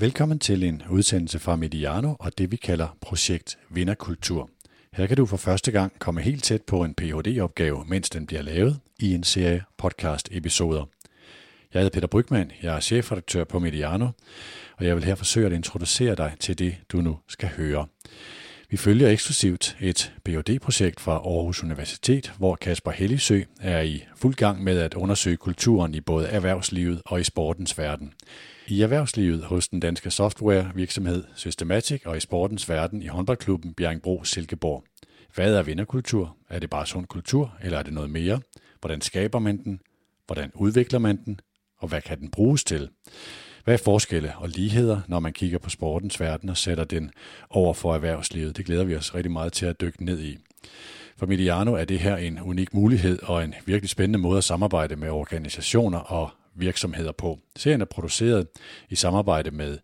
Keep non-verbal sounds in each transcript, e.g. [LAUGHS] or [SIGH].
Velkommen til en udsendelse fra Mediano og det vi kalder Projekt Vinderkultur. Her kan du for første gang komme helt tæt på en Ph.D.-opgave, mens den bliver lavet i en serie podcast-episoder. Jeg hedder Peter Brygman, jeg er chefredaktør på Mediano, og jeg vil her forsøge at introducere dig til det, du nu skal høre. Vi følger eksklusivt et phd projekt fra Aarhus Universitet, hvor Kasper Hellisø er i fuld gang med at undersøge kulturen i både erhvervslivet og i sportens verden. I erhvervslivet hos den danske softwarevirksomhed Systematic og i sportens verden i håndboldklubben Bjerringbro Silkeborg. Hvad er vinderkultur? Er det bare sund kultur, eller er det noget mere? Hvordan skaber man den? Hvordan udvikler man den? Og hvad kan den bruges til? Hvad er forskelle og ligheder, når man kigger på sportens verden og sætter den over for erhvervslivet? Det glæder vi os rigtig meget til at dykke ned i. For Mediano er det her en unik mulighed og en virkelig spændende måde at samarbejde med organisationer og virksomheder på. Serien er produceret i samarbejde med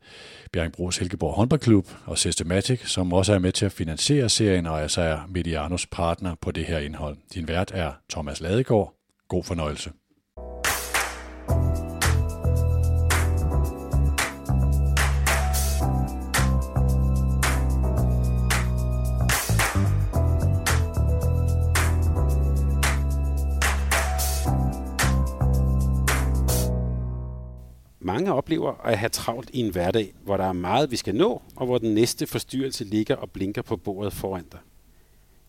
Bjerringbro Helgeborg Håndboldklub og Systematic, som også er med til at finansiere serien og altså er Medianos partner på det her indhold. Din vært er Thomas Ladegaard. God fornøjelse. Mange oplever at have travlt i en hverdag, hvor der er meget, vi skal nå, og hvor den næste forstyrrelse ligger og blinker på bordet foran dig.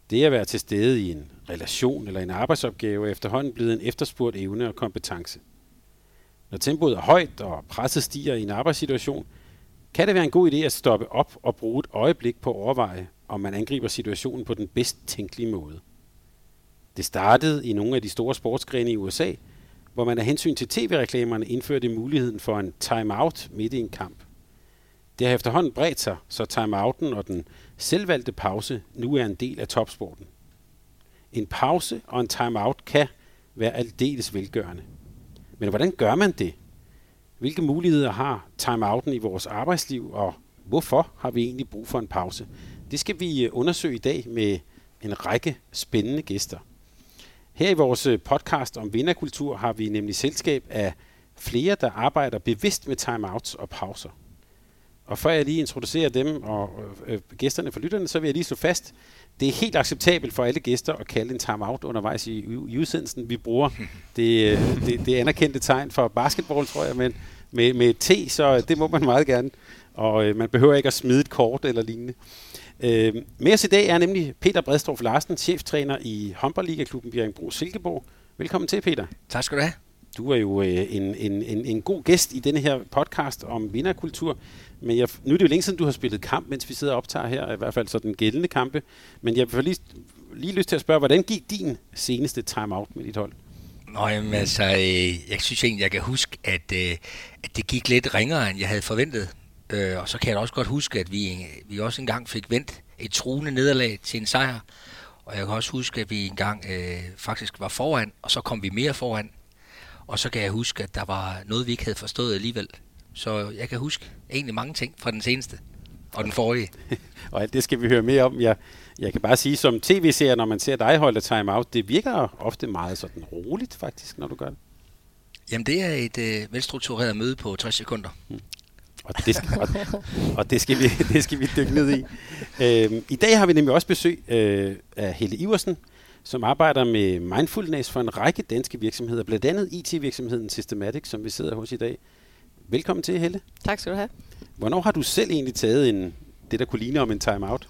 Det at være til stede i en relation eller en arbejdsopgave er efterhånden blevet en efterspurgt evne og kompetence. Når tempoet er højt og presset stiger i en arbejdssituation, kan det være en god idé at stoppe op og bruge et øjeblik på at overveje, om man angriber situationen på den bedst tænkelige måde. Det startede i nogle af de store sportsgrene i USA – hvor man af hensyn til tv-reklamerne indførte muligheden for en timeout midt i en kamp. Det har efterhånden bredt sig, så timeouten og den selvvalgte pause nu er en del af topsporten. En pause og en timeout kan være aldeles velgørende. Men hvordan gør man det? Hvilke muligheder har timeouten i vores arbejdsliv, og hvorfor har vi egentlig brug for en pause? Det skal vi øh, undersøge i dag med en række spændende gæster. Her i vores øh, podcast om vinderkultur har vi nemlig selskab af flere, der arbejder bevidst med timeouts og pauser. Og før jeg lige introducerer dem og øh, øh gæsterne for lytterne, så vil jeg lige slå fast, det er helt acceptabelt for alle gæster at kalde en timeout undervejs i, i udsendelsen. Vi bruger [LAUGHS] det, øh, det, det anerkendte tegn for basketball, tror jeg, men med, med T, så det må man meget gerne. Og øh, man behøver ikke at smide et kort eller lignende. Øh, med os i dag er nemlig Peter Bredstrup Larsen, cheftræner i håndboldligaklubben Bjerringbro Silkeborg. Velkommen til, Peter. Tak skal du have. Du er jo øh, en, en, en, en god gæst i denne her podcast om vinderkultur. Men jeg, nu er det jo længe siden, du har spillet kamp, mens vi sidder og optager her, i hvert fald så den gældende kampe. Men jeg får lige, lige lyst til at spørge, hvordan gik din seneste timeout med dit hold? Nå, jamen, altså, øh, jeg synes egentlig, jeg kan huske, at, øh, at det gik lidt ringere, end jeg havde forventet. Øh, og så kan jeg også godt huske, at vi, vi også engang fik vendt et truende nederlag til en sejr. Og jeg kan også huske, at vi engang øh, faktisk var foran, og så kom vi mere foran. Og så kan jeg huske, at der var noget, vi ikke havde forstået alligevel. Så jeg kan huske egentlig mange ting fra den seneste og den forrige. [LAUGHS] og alt det skal vi høre mere om. Jeg, jeg kan bare sige, som tv-seer, når man ser dig holde time out, det virker ofte meget sådan roligt faktisk, når du gør det. Jamen det er et øh, velstruktureret møde på 60 sekunder. Hmm. Og det skal, og, og det skal, vi, [LAUGHS] det skal vi dykke ned i. Øhm, I dag har vi nemlig også besøg øh, af Helle Iversen, som arbejder med mindfulness for en række danske virksomheder, blandt andet IT-virksomheden Systematic, som vi sidder hos i dag. Velkommen til, Helle. Tak skal du have. Hvornår har du selv egentlig taget en, det, der kunne ligne om en time-out?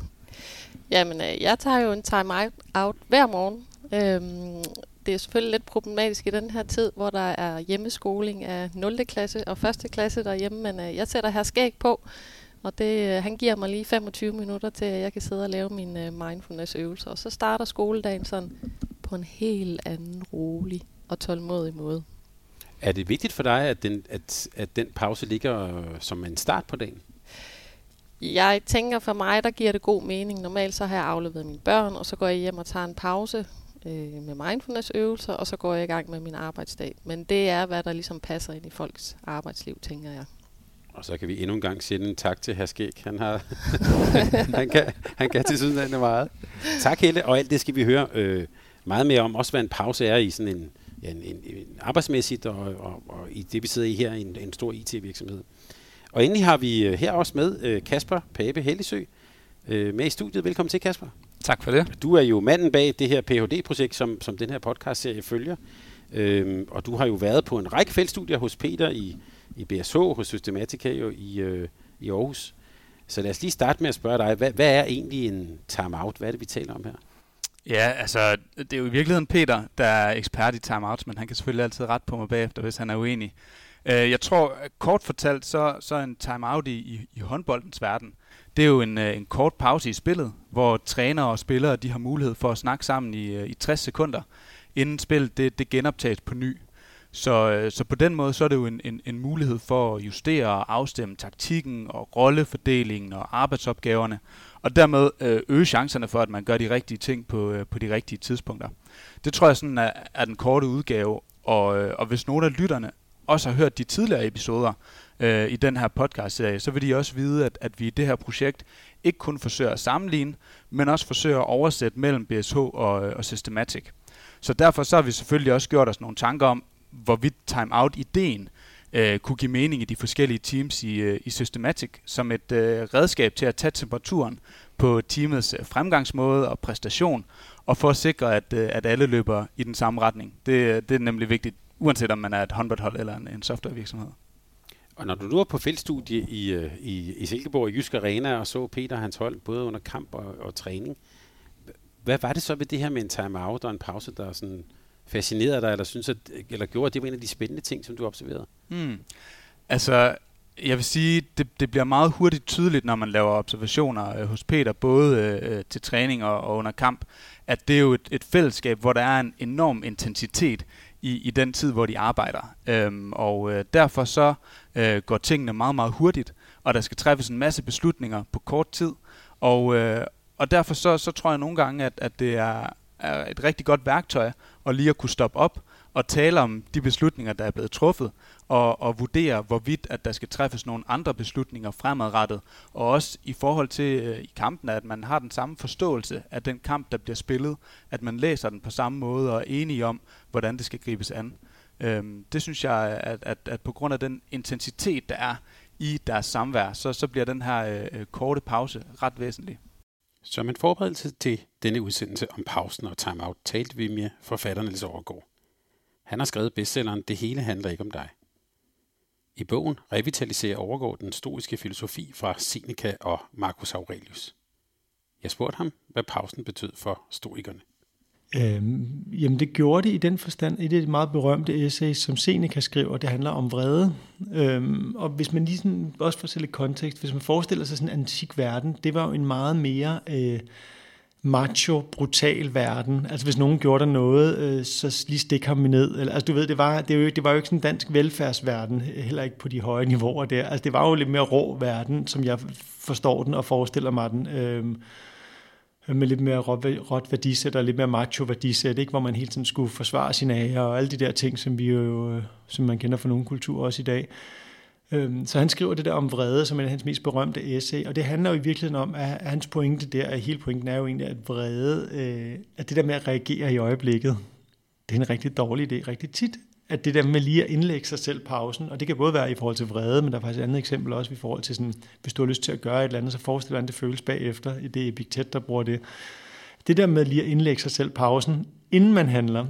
Jamen, øh, jeg tager jo en time-out hver morgen. Øhm, det er selvfølgelig lidt problematisk i den her tid, hvor der er hjemmeskoling af 0. klasse og 1. klasse derhjemme, men øh, jeg sætter her skæg på, og det, øh, han giver mig lige 25 minutter til, at jeg kan sidde og lave min øh, mindfulness-øvelser. Og så starter skoledagen sådan på en helt anden rolig og tålmodig måde. Er det vigtigt for dig, at den, at, at den pause ligger øh, som en start på dagen? Jeg tænker for mig, der giver det god mening. Normalt så har jeg afleveret mine børn, og så går jeg hjem og tager en pause øh, med mindfulness-øvelser, og så går jeg i gang med min arbejdsdag. Men det er, hvad der ligesom passer ind i folks arbejdsliv, tænker jeg. Og så kan vi endnu en gang sende en tak til Herskæg. Han, har [LAUGHS] han, kan, han kan til sydenlande meget. Tak Helle, og alt det skal vi høre øh, meget mere om. Også hvad en pause er i sådan en, ja, en, en, en arbejdsmæssigt, og, og, og i det vi sidder i her, en, en stor IT-virksomhed. Og endelig har vi øh, her også med øh, Kasper Pape Hellesø øh, med i studiet. Velkommen til, Kasper. Tak for det. Du er jo manden bag det her Ph.D.-projekt, som, som den her podcast-serie følger. Øhm, og du har jo været på en række feltstudier hos Peter i, i BSH, hos Systematica jo i, øh, i Aarhus. Så lad os lige starte med at spørge dig, hvad, hvad er egentlig en timeout? Hvad er det, vi taler om her? Ja, altså, det er jo i virkeligheden Peter, der er ekspert i timeouts, men han kan selvfølgelig altid ret på mig bagefter, hvis han er uenig. Øh, jeg tror, kort fortalt, så, så en timeout i, i, i håndboldens verden, det er jo en, øh, en kort pause i spillet, hvor trænere og spillere de har mulighed for at snakke sammen i, øh, i 60 sekunder, inden spillet det, det genoptages på ny. Så, øh, så på den måde så er det jo en, en, en mulighed for at justere og afstemme taktikken og rollefordelingen og arbejdsopgaverne, og dermed øge chancerne for, at man gør de rigtige ting på, på de rigtige tidspunkter. Det tror jeg sådan er, er den korte udgave, og, og hvis nogen af lytterne også har hørt de tidligere episoder øh, i den her podcast-serie, så vil de også vide, at, at vi i det her projekt ikke kun forsøger at sammenligne, men også forsøger at oversætte mellem BSH og, øh, og Systematic. Så derfor så har vi selvfølgelig også gjort os nogle tanker om, hvorvidt timeout-ideen øh, kunne give mening i de forskellige teams i, øh, i Systematic som et øh, redskab til at tage temperaturen på teamets øh, fremgangsmåde og præstation, og for at sikre, at, øh, at alle løber i den samme retning. Det, øh, det er nemlig vigtigt, uanset om man er et håndboldhold eller en, en softwarevirksomhed. Og når du nu er på feltstudie i, øh, i, i Silkeborg i Jysk Arena og så Peter og hans hold, både under kamp og, og træning, hvad var det så ved det her med en timeout og en pause, der sådan fascinerede dig, eller, synes, at, eller gjorde, at det var en af de spændende ting, som du observerede? Hmm. Altså, jeg vil sige, det, det bliver meget hurtigt tydeligt, når man laver observationer øh, hos Peter, både øh, til træning og, og under kamp, at det er jo et, et fællesskab, hvor der er en enorm intensitet i, i den tid, hvor de arbejder. Øhm, og øh, derfor så øh, går tingene meget, meget hurtigt, og der skal træffes en masse beslutninger på kort tid. Og, øh, og derfor så, så tror jeg nogle gange, at, at det er, er et rigtig godt værktøj at lige at kunne stoppe op at tale om de beslutninger, der er blevet truffet, og, og vurdere, hvorvidt at der skal træffes nogle andre beslutninger fremadrettet, og også i forhold til øh, i kampen, at man har den samme forståelse af den kamp, der bliver spillet, at man læser den på samme måde og er enige om, hvordan det skal gribes an. Øhm, det synes jeg, at, at, at på grund af den intensitet, der er i deres samvær, så, så bliver den her øh, øh korte pause ret væsentlig. Som en forberedelse til denne udsendelse om pausen og timeout, talte vi med forfatteren Niels Overgaard. Han har skrevet bestselleren Det hele handler ikke om dig. I bogen revitaliserer overgår den stoiske filosofi fra Seneca og Marcus Aurelius. Jeg spurgte ham, hvad pausen betød for stoikerne. Øhm, jamen det gjorde det i den forstand, i det meget berømte essay, som Seneca skriver, det handler om vrede. Øhm, og hvis man lige sådan, også får lidt kontekst, hvis man forestiller sig sådan en antik verden, det var jo en meget mere øh, macho, brutal verden. Altså hvis nogen gjorde der noget, øh, så lige stik ham ned. Eller, altså du ved, det var, det, var jo, det var jo ikke sådan en dansk velfærdsverden, heller ikke på de høje niveauer der. Altså det var jo lidt mere rå verden, som jeg forstår den og forestiller mig den. Øh, med lidt mere råt værdisæt og lidt mere macho værdisæt, ikke? hvor man hele tiden skulle forsvare sine ære og alle de der ting, som vi jo, øh, som man kender fra nogle kulturer også i dag. Øhm, så han skriver det der om vrede, som er hans mest berømte essay, og det handler jo i virkeligheden om, at hans pointe der, at hele pointen er jo egentlig, at vrede, øh, at det der med at reagere i øjeblikket, det er en rigtig dårlig idé, rigtig tit, at det der med lige at indlægge sig selv pausen, og det kan både være i forhold til vrede, men der er faktisk et andet eksempel også i forhold til sådan, hvis du har lyst til at gøre et eller andet, så forestil dig, hvordan det føles bagefter. i Det Epiktet, der bruger det. Det der med lige at indlægge sig selv pausen, inden man handler,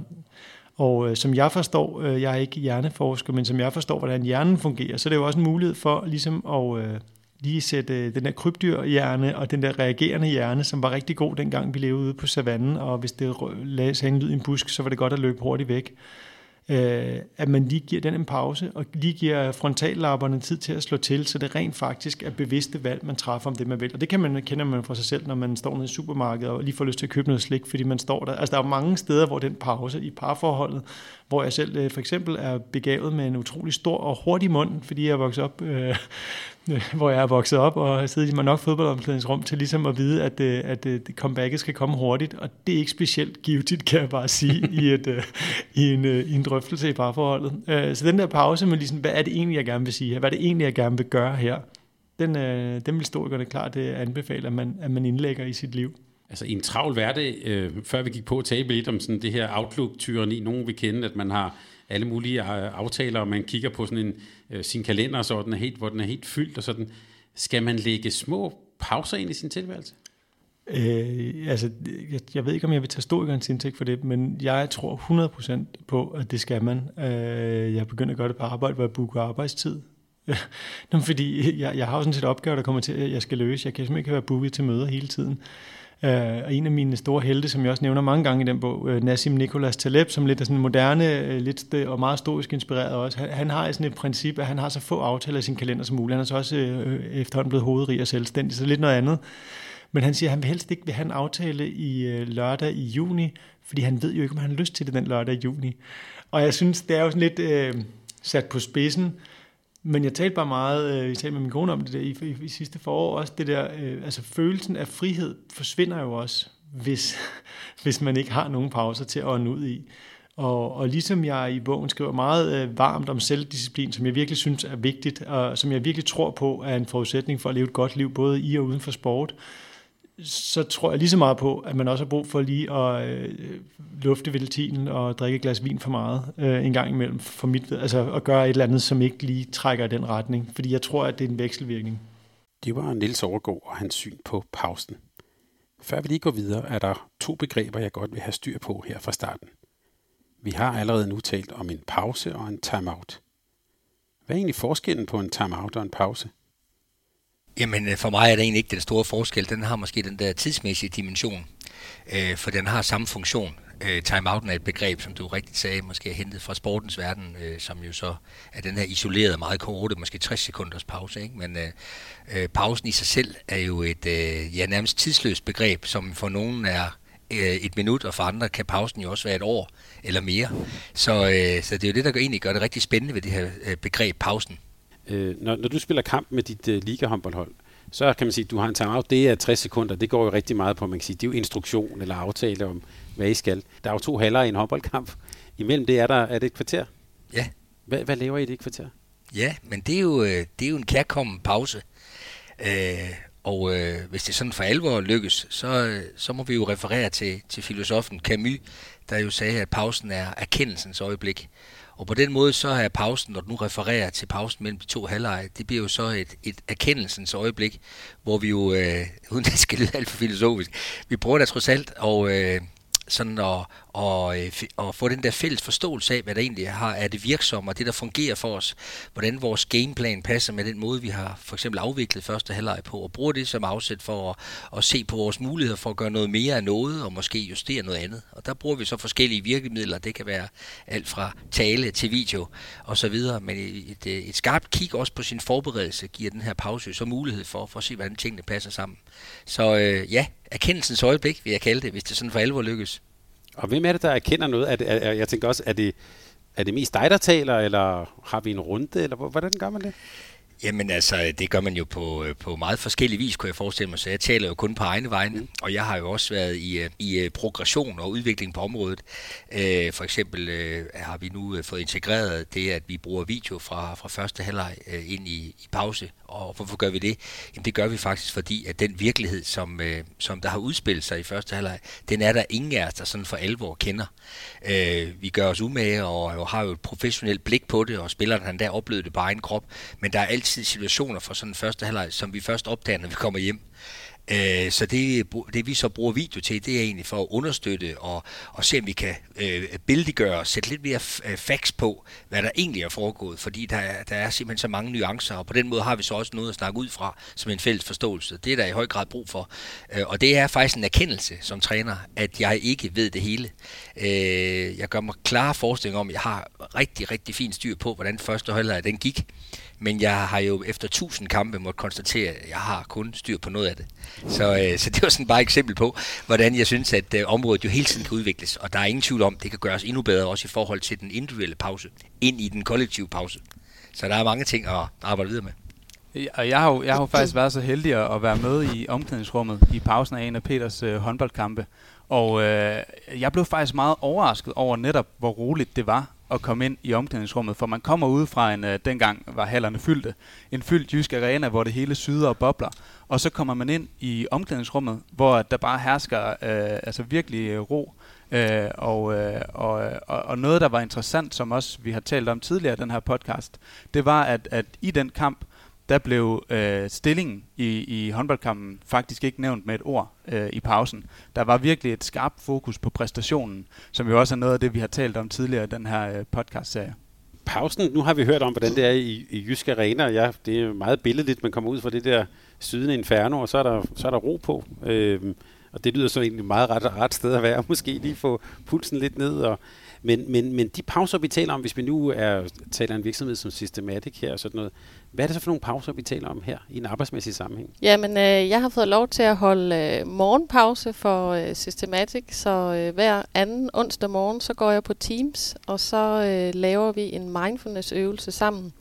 og øh, som jeg forstår, øh, jeg er ikke hjerneforsker, men som jeg forstår, hvordan hjernen fungerer, så det er jo også en mulighed for ligesom at øh, lige sætte øh, den der krybdyrhjerne og den der reagerende hjerne, som var rigtig god dengang vi levede ude på savannen, og hvis det lagde en lyd i en busk, så var det godt at løbe hurtigt væk øh, at man lige giver den en pause, og lige giver frontallapperne tid til at slå til, så det rent faktisk er bevidste valg, man træffer om det, man vil. Og det kan man kende man fra sig selv, når man står nede i supermarkedet og lige får lyst til at købe noget slik, fordi man står der. Altså der er mange steder, hvor den pause i parforholdet, hvor jeg selv øh, for eksempel er begavet med en utrolig stor og hurtig mund, fordi jeg er vokset op øh, [LAUGHS] hvor jeg er vokset op og har siddet i mig nok fodboldomklædningsrum til ligesom at vide, at, øh, at, at comebacket skal komme hurtigt, og det er ikke specielt givetigt, kan jeg bare sige, i, [LAUGHS] et, øh, i, en, øh, i en drøftelse i parforholdet. Så den der pause med ligesom, hvad er det egentlig, jeg gerne vil sige her? Hvad er det egentlig, jeg gerne vil gøre her? Den, den vil historikerne klart anbefale, at man, at man indlægger i sit liv. Altså i en travl hverdag, øh, før vi gik på at tale lidt om sådan det her Outlook-tyreni, nogen vil kende, at man har alle mulige øh, aftaler, og man kigger på sådan en, øh, sin kalender, så den er helt, hvor den er helt fyldt og sådan. Skal man lægge små pauser ind i sin tilværelse? Øh, altså, jeg, jeg ved ikke, om jeg vil tage stoikernes indtægt for det, men jeg tror 100% på, at det skal man. Øh, jeg begynder at gøre det på arbejde, hvor jeg booker arbejdstid. [LAUGHS] Nå, fordi jeg, jeg har jo sådan set opgaver, der kommer til, at jeg skal løse. Jeg kan simpelthen ikke være booket til møder hele tiden. Uh, og en af mine store helte, som jeg også nævner mange gange i den bog, øh, Nassim Nicholas Taleb, som lidt er sådan moderne, øh, lidt og meget stoisk inspireret også, han, han har sådan et princip, at han har så få aftaler i sin kalender som muligt. Han er så også uh, efterhånden blevet hovedrig og selvstændig, så lidt noget andet. Men han siger, at han vil helst ikke vil have en aftale i lørdag i juni, fordi han ved jo ikke, om han har lyst til det den lørdag i juni. Og jeg synes, det er jo sådan lidt øh, sat på spidsen, men jeg talte bare meget, øh, jeg talte med min kone om det der i, i, i sidste forår også, det der, øh, altså følelsen af frihed forsvinder jo også, hvis, [LAUGHS] hvis man ikke har nogen pauser til at ånde ud i. Og, og ligesom jeg i bogen skriver meget øh, varmt om selvdisciplin, som jeg virkelig synes er vigtigt, og som jeg virkelig tror på er en forudsætning for at leve et godt liv, både i og uden for sport, øh, så tror jeg lige så meget på, at man også har brug for lige at øh, lufte ventilinen og drikke et glas vin for meget øh, en gang imellem, for mit, altså at gøre et eller andet, som ikke lige trækker i den retning. Fordi jeg tror, at det er en vekselvirkning. Det var Niels Overgaard og hans syn på pausen. Før vi lige går videre, er der to begreber, jeg godt vil have styr på her fra starten. Vi har allerede nu talt om en pause og en timeout. Hvad er egentlig forskellen på en timeout og en pause? Jamen, øh, for mig er det egentlig ikke den store forskel. Den har måske den der tidsmæssige dimension, øh, for den har samme funktion. Øh, timeouten er et begreb, som du rigtigt sagde, måske er hentet fra sportens verden, øh, som jo så er den her isolerede, meget korte, måske 60 sekunders pause. Ikke? Men øh, øh, pausen i sig selv er jo et øh, ja, nærmest tidsløst begreb, som for nogen er øh, et minut, og for andre kan pausen jo også være et år eller mere. Så, øh, så det er jo det, der egentlig gør det rigtig spændende ved det her øh, begreb pausen øh, når, når du spiller kamp med dit øh, ligahåndboldhold, så kan man sige, at du har en timeout, det er 60 sekunder, det går jo rigtig meget på, man kan sige, det er jo instruktion eller aftale om, hvad I skal. Der er jo to halver i en håndboldkamp. Imellem det er der er det et kvarter. Ja. Hvad, hvad laver I i det kvarter? Ja, men det er jo, øh, det er jo en kærkommen pause. Øh, og øh, hvis det sådan for alvor lykkes, så, så må vi jo referere til, til filosofen Camus, der jo sagde, at pausen er erkendelsens øjeblik. Og på den måde så er pausen, når du nu refererer til pausen mellem de to halvleje, det bliver jo så et, et erkendelsens øjeblik, hvor vi jo, øh, [LAUGHS] uden at skal lyde alt for filosofisk, vi prøver da trods alt at, øh, sådan at, og, øh, og få den der fælles forståelse af, hvad der egentlig har, er det virksomme, og det, der fungerer for os, hvordan vores gameplan passer med den måde, vi har for eksempel afviklet første halvleg på, og bruger det som afsæt for at, at se på vores muligheder for at gøre noget mere af noget, og måske justere noget andet. Og der bruger vi så forskellige virkemidler, det kan være alt fra tale til video og så videre, men et, et, et skarpt kig også på sin forberedelse giver den her pause så mulighed for, for at se, hvordan tingene passer sammen. Så øh, ja, erkendelsens øjeblik, vil jeg kalde det, hvis det sådan for alvor lykkes. Og hvem er det, der erkender noget? Er det, er, jeg tænker også, er det, er det mest dig, der taler, eller har vi en runde, eller hvordan gør man det? Jamen altså, det gør man jo på, øh, på meget forskellige vis, kunne jeg forestille mig. Så jeg taler jo kun på egne vegne, mm. og jeg har jo også været i, øh, i øh, progression og udvikling på området. for eksempel har vi nu fået integreret det, at vi bruger video fra, fra første halvleg ind i, i pause. Og hvorfor gør vi det? Jamen det gør vi faktisk, fordi at den virkelighed, som, øh, som der har udspillet sig i første halvleg, den er der ingen af os, der sådan for alvor kender. Øh, vi gør os umage og har jo et professionelt blik på det, og spilleren han der oplevet det bare egen krop, men der er altid situationer for sådan en første halvleg, som vi først opdager, når vi kommer hjem. Øh, så det, det vi så bruger video til, det er egentlig for at understøtte og, og se, om vi kan øh, bildiggøre og sætte lidt mere øh, facts på, hvad der egentlig er foregået, fordi der er, der er simpelthen så mange nuancer, og på den måde har vi så også noget at snakke ud fra som en fælles forståelse. Det er der i høj grad brug for. Øh, og det er faktisk en erkendelse som træner, at jeg ikke ved det hele. Øh, jeg gør mig klare forestilling om, at jeg har rigtig, rigtig fint styr på, hvordan første halvleg den gik. Men jeg har jo efter tusind kampe måtte konstatere, at jeg har kun styr på noget af det. Så, øh, så det var sådan bare et eksempel på, hvordan jeg synes, at øh, området jo hele tiden kan udvikles. Og der er ingen tvivl om, at det kan gøres endnu bedre, også i forhold til den individuelle pause, ind i den kollektive pause. Så der er mange ting at arbejde videre med. Og jeg har jo, jeg har jo faktisk været så heldig at være med i omklædningsrummet i pausen af en af Peters øh, håndboldkampe. Og øh, jeg blev faktisk meget overrasket over netop, hvor roligt det var at komme ind i omklædningsrummet, for man kommer ud fra en, øh, dengang var hallerne fyldte, en fyldt jysk arena, hvor det hele syder og bobler, og så kommer man ind i omklædningsrummet, hvor der bare hersker øh, altså virkelig øh, ro. Øh, og, øh, og, og, og noget, der var interessant, som også vi har talt om tidligere i den her podcast, det var, at, at i den kamp, der blev øh, stillingen i, i håndboldkampen faktisk ikke nævnt med et ord øh, i pausen. Der var virkelig et skarpt fokus på præstationen, som jo også er noget af det, vi har talt om tidligere i den her øh, podcast-serie. Pausen, nu har vi hørt om, hvordan det er i, i Jysk Arena. Ja, det er meget billedligt, man kommer ud fra det der sydende inferno, og så er der, så er der ro på. Øh, og det lyder så egentlig meget ret, ret sted at være. [LAUGHS] Måske lige få pulsen lidt ned. Og, men, men, men de pauser, vi taler om, hvis vi nu er, taler en virksomhed som Systematic her og sådan noget, hvad er det så for nogle pauser, vi taler om her i en arbejdsmæssig sammenhæng? Jamen, øh, jeg har fået lov til at holde øh, morgenpause for øh, Systematic, så øh, hver anden onsdag morgen, så går jeg på Teams, og så øh, laver vi en mindfulness-øvelse sammen.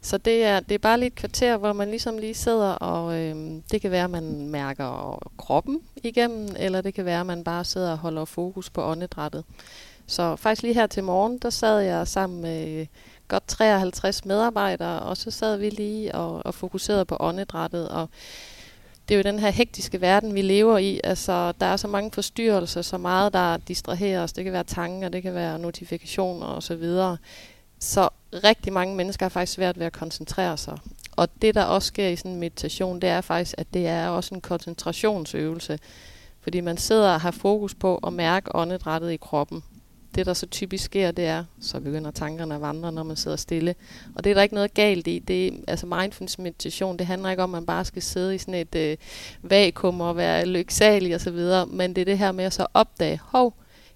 Så det er, det er bare lige et kvarter, hvor man ligesom lige sidder, og øh, det kan være, at man mærker kroppen igennem, eller det kan være, at man bare sidder og holder fokus på åndedrættet. Så faktisk lige her til morgen, der sad jeg sammen med godt 53 medarbejdere, og så sad vi lige og, og fokuserede på åndedrættet, og det er jo den her hektiske verden, vi lever i. Altså, der er så mange forstyrrelser, så meget, der distraherer os. Det kan være tanker, det kan være notifikationer osv. Så rigtig mange mennesker har faktisk svært ved at koncentrere sig. Og det, der også sker i sådan en meditation, det er faktisk, at det er også en koncentrationsøvelse. Fordi man sidder og har fokus på at mærke åndedrættet i kroppen. Det, der så typisk sker, det er, så begynder tankerne at vandre, når man sidder stille. Og det er der ikke noget galt i. Det, altså mindfulness meditation, det handler ikke om, at man bare skal sidde i sådan et øh, vakuum og være lyksalig osv., men det er det her med at så opdage, hov,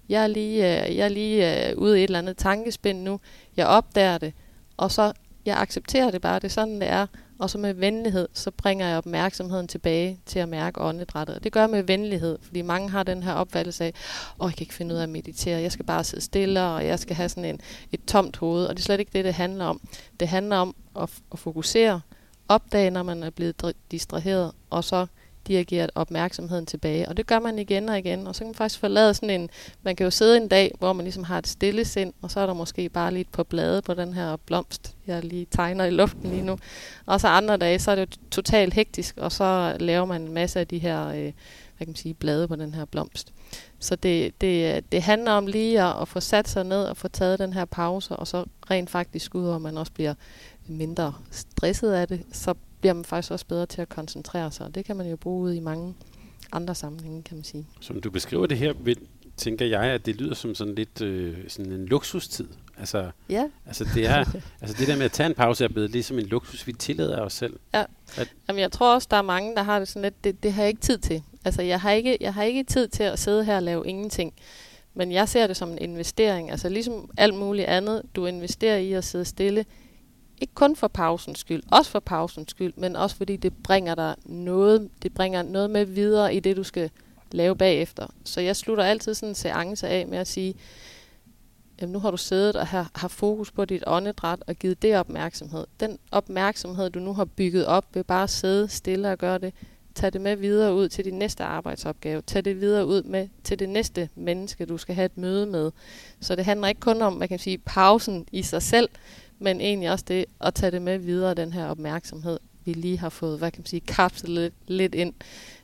jeg er lige, øh, jeg er lige øh, ude i et eller andet tankespind nu. Jeg opdager det, og så jeg accepterer det bare, det er sådan, det er. Og så med venlighed, så bringer jeg opmærksomheden tilbage til at mærke åndedrættet. Og det gør jeg med venlighed, fordi mange har den her opfattelse af, åh, jeg kan ikke finde ud af at meditere, jeg skal bare sidde stille, og jeg skal have sådan en, et tomt hoved. Og det er slet ikke det, det handler om. Det handler om at, at fokusere, opdage, når man er blevet distraheret, og så dirigere opmærksomheden tilbage. Og det gør man igen og igen, og så kan man faktisk forlade sådan en, man kan jo sidde en dag, hvor man ligesom har et stille sind, og så er der måske bare lige på blade på den her blomst, jeg lige tegner i luften lige nu. Og så andre dage, så er det jo totalt hektisk, og så laver man en masse af de her, øh, hvad kan man sige, blade på den her blomst. Så det, det, det handler om lige at, at få sat sig ned og få taget den her pause, og så rent faktisk ud over, man også bliver mindre stresset af det, så bliver man faktisk også bedre til at koncentrere sig. Og det kan man jo bruge ud i mange andre sammenhænge, kan man sige. Som du beskriver det her, vil, tænker jeg, at det lyder som sådan lidt øh, sådan en luksustid. Altså, ja. altså, det er, [LAUGHS] altså det der med at tage en pause er blevet ligesom en luksus, vi tillader os selv. Ja. At Jamen, jeg tror også, der er mange, der har det sådan lidt, det, det har jeg ikke tid til. Altså, jeg har, ikke, jeg har ikke tid til at sidde her og lave ingenting. Men jeg ser det som en investering. Altså ligesom alt muligt andet, du investerer i at sidde stille, ikke kun for pausens skyld, også for pausens skyld, men også fordi det bringer dig noget, det bringer noget med videre i det, du skal lave bagefter. Så jeg slutter altid sådan en seance af med at sige, jamen nu har du siddet og har, har fokus på dit åndedræt og givet det opmærksomhed. Den opmærksomhed, du nu har bygget op ved bare at sidde stille og gøre det, tag det med videre ud til din næste arbejdsopgave. Tag det videre ud med til det næste menneske, du skal have et møde med. Så det handler ikke kun om, man kan sige, pausen i sig selv, men egentlig også det at tage det med videre, den her opmærksomhed, vi lige har fået, hvad kan man sige, kapslet lidt, lidt ind.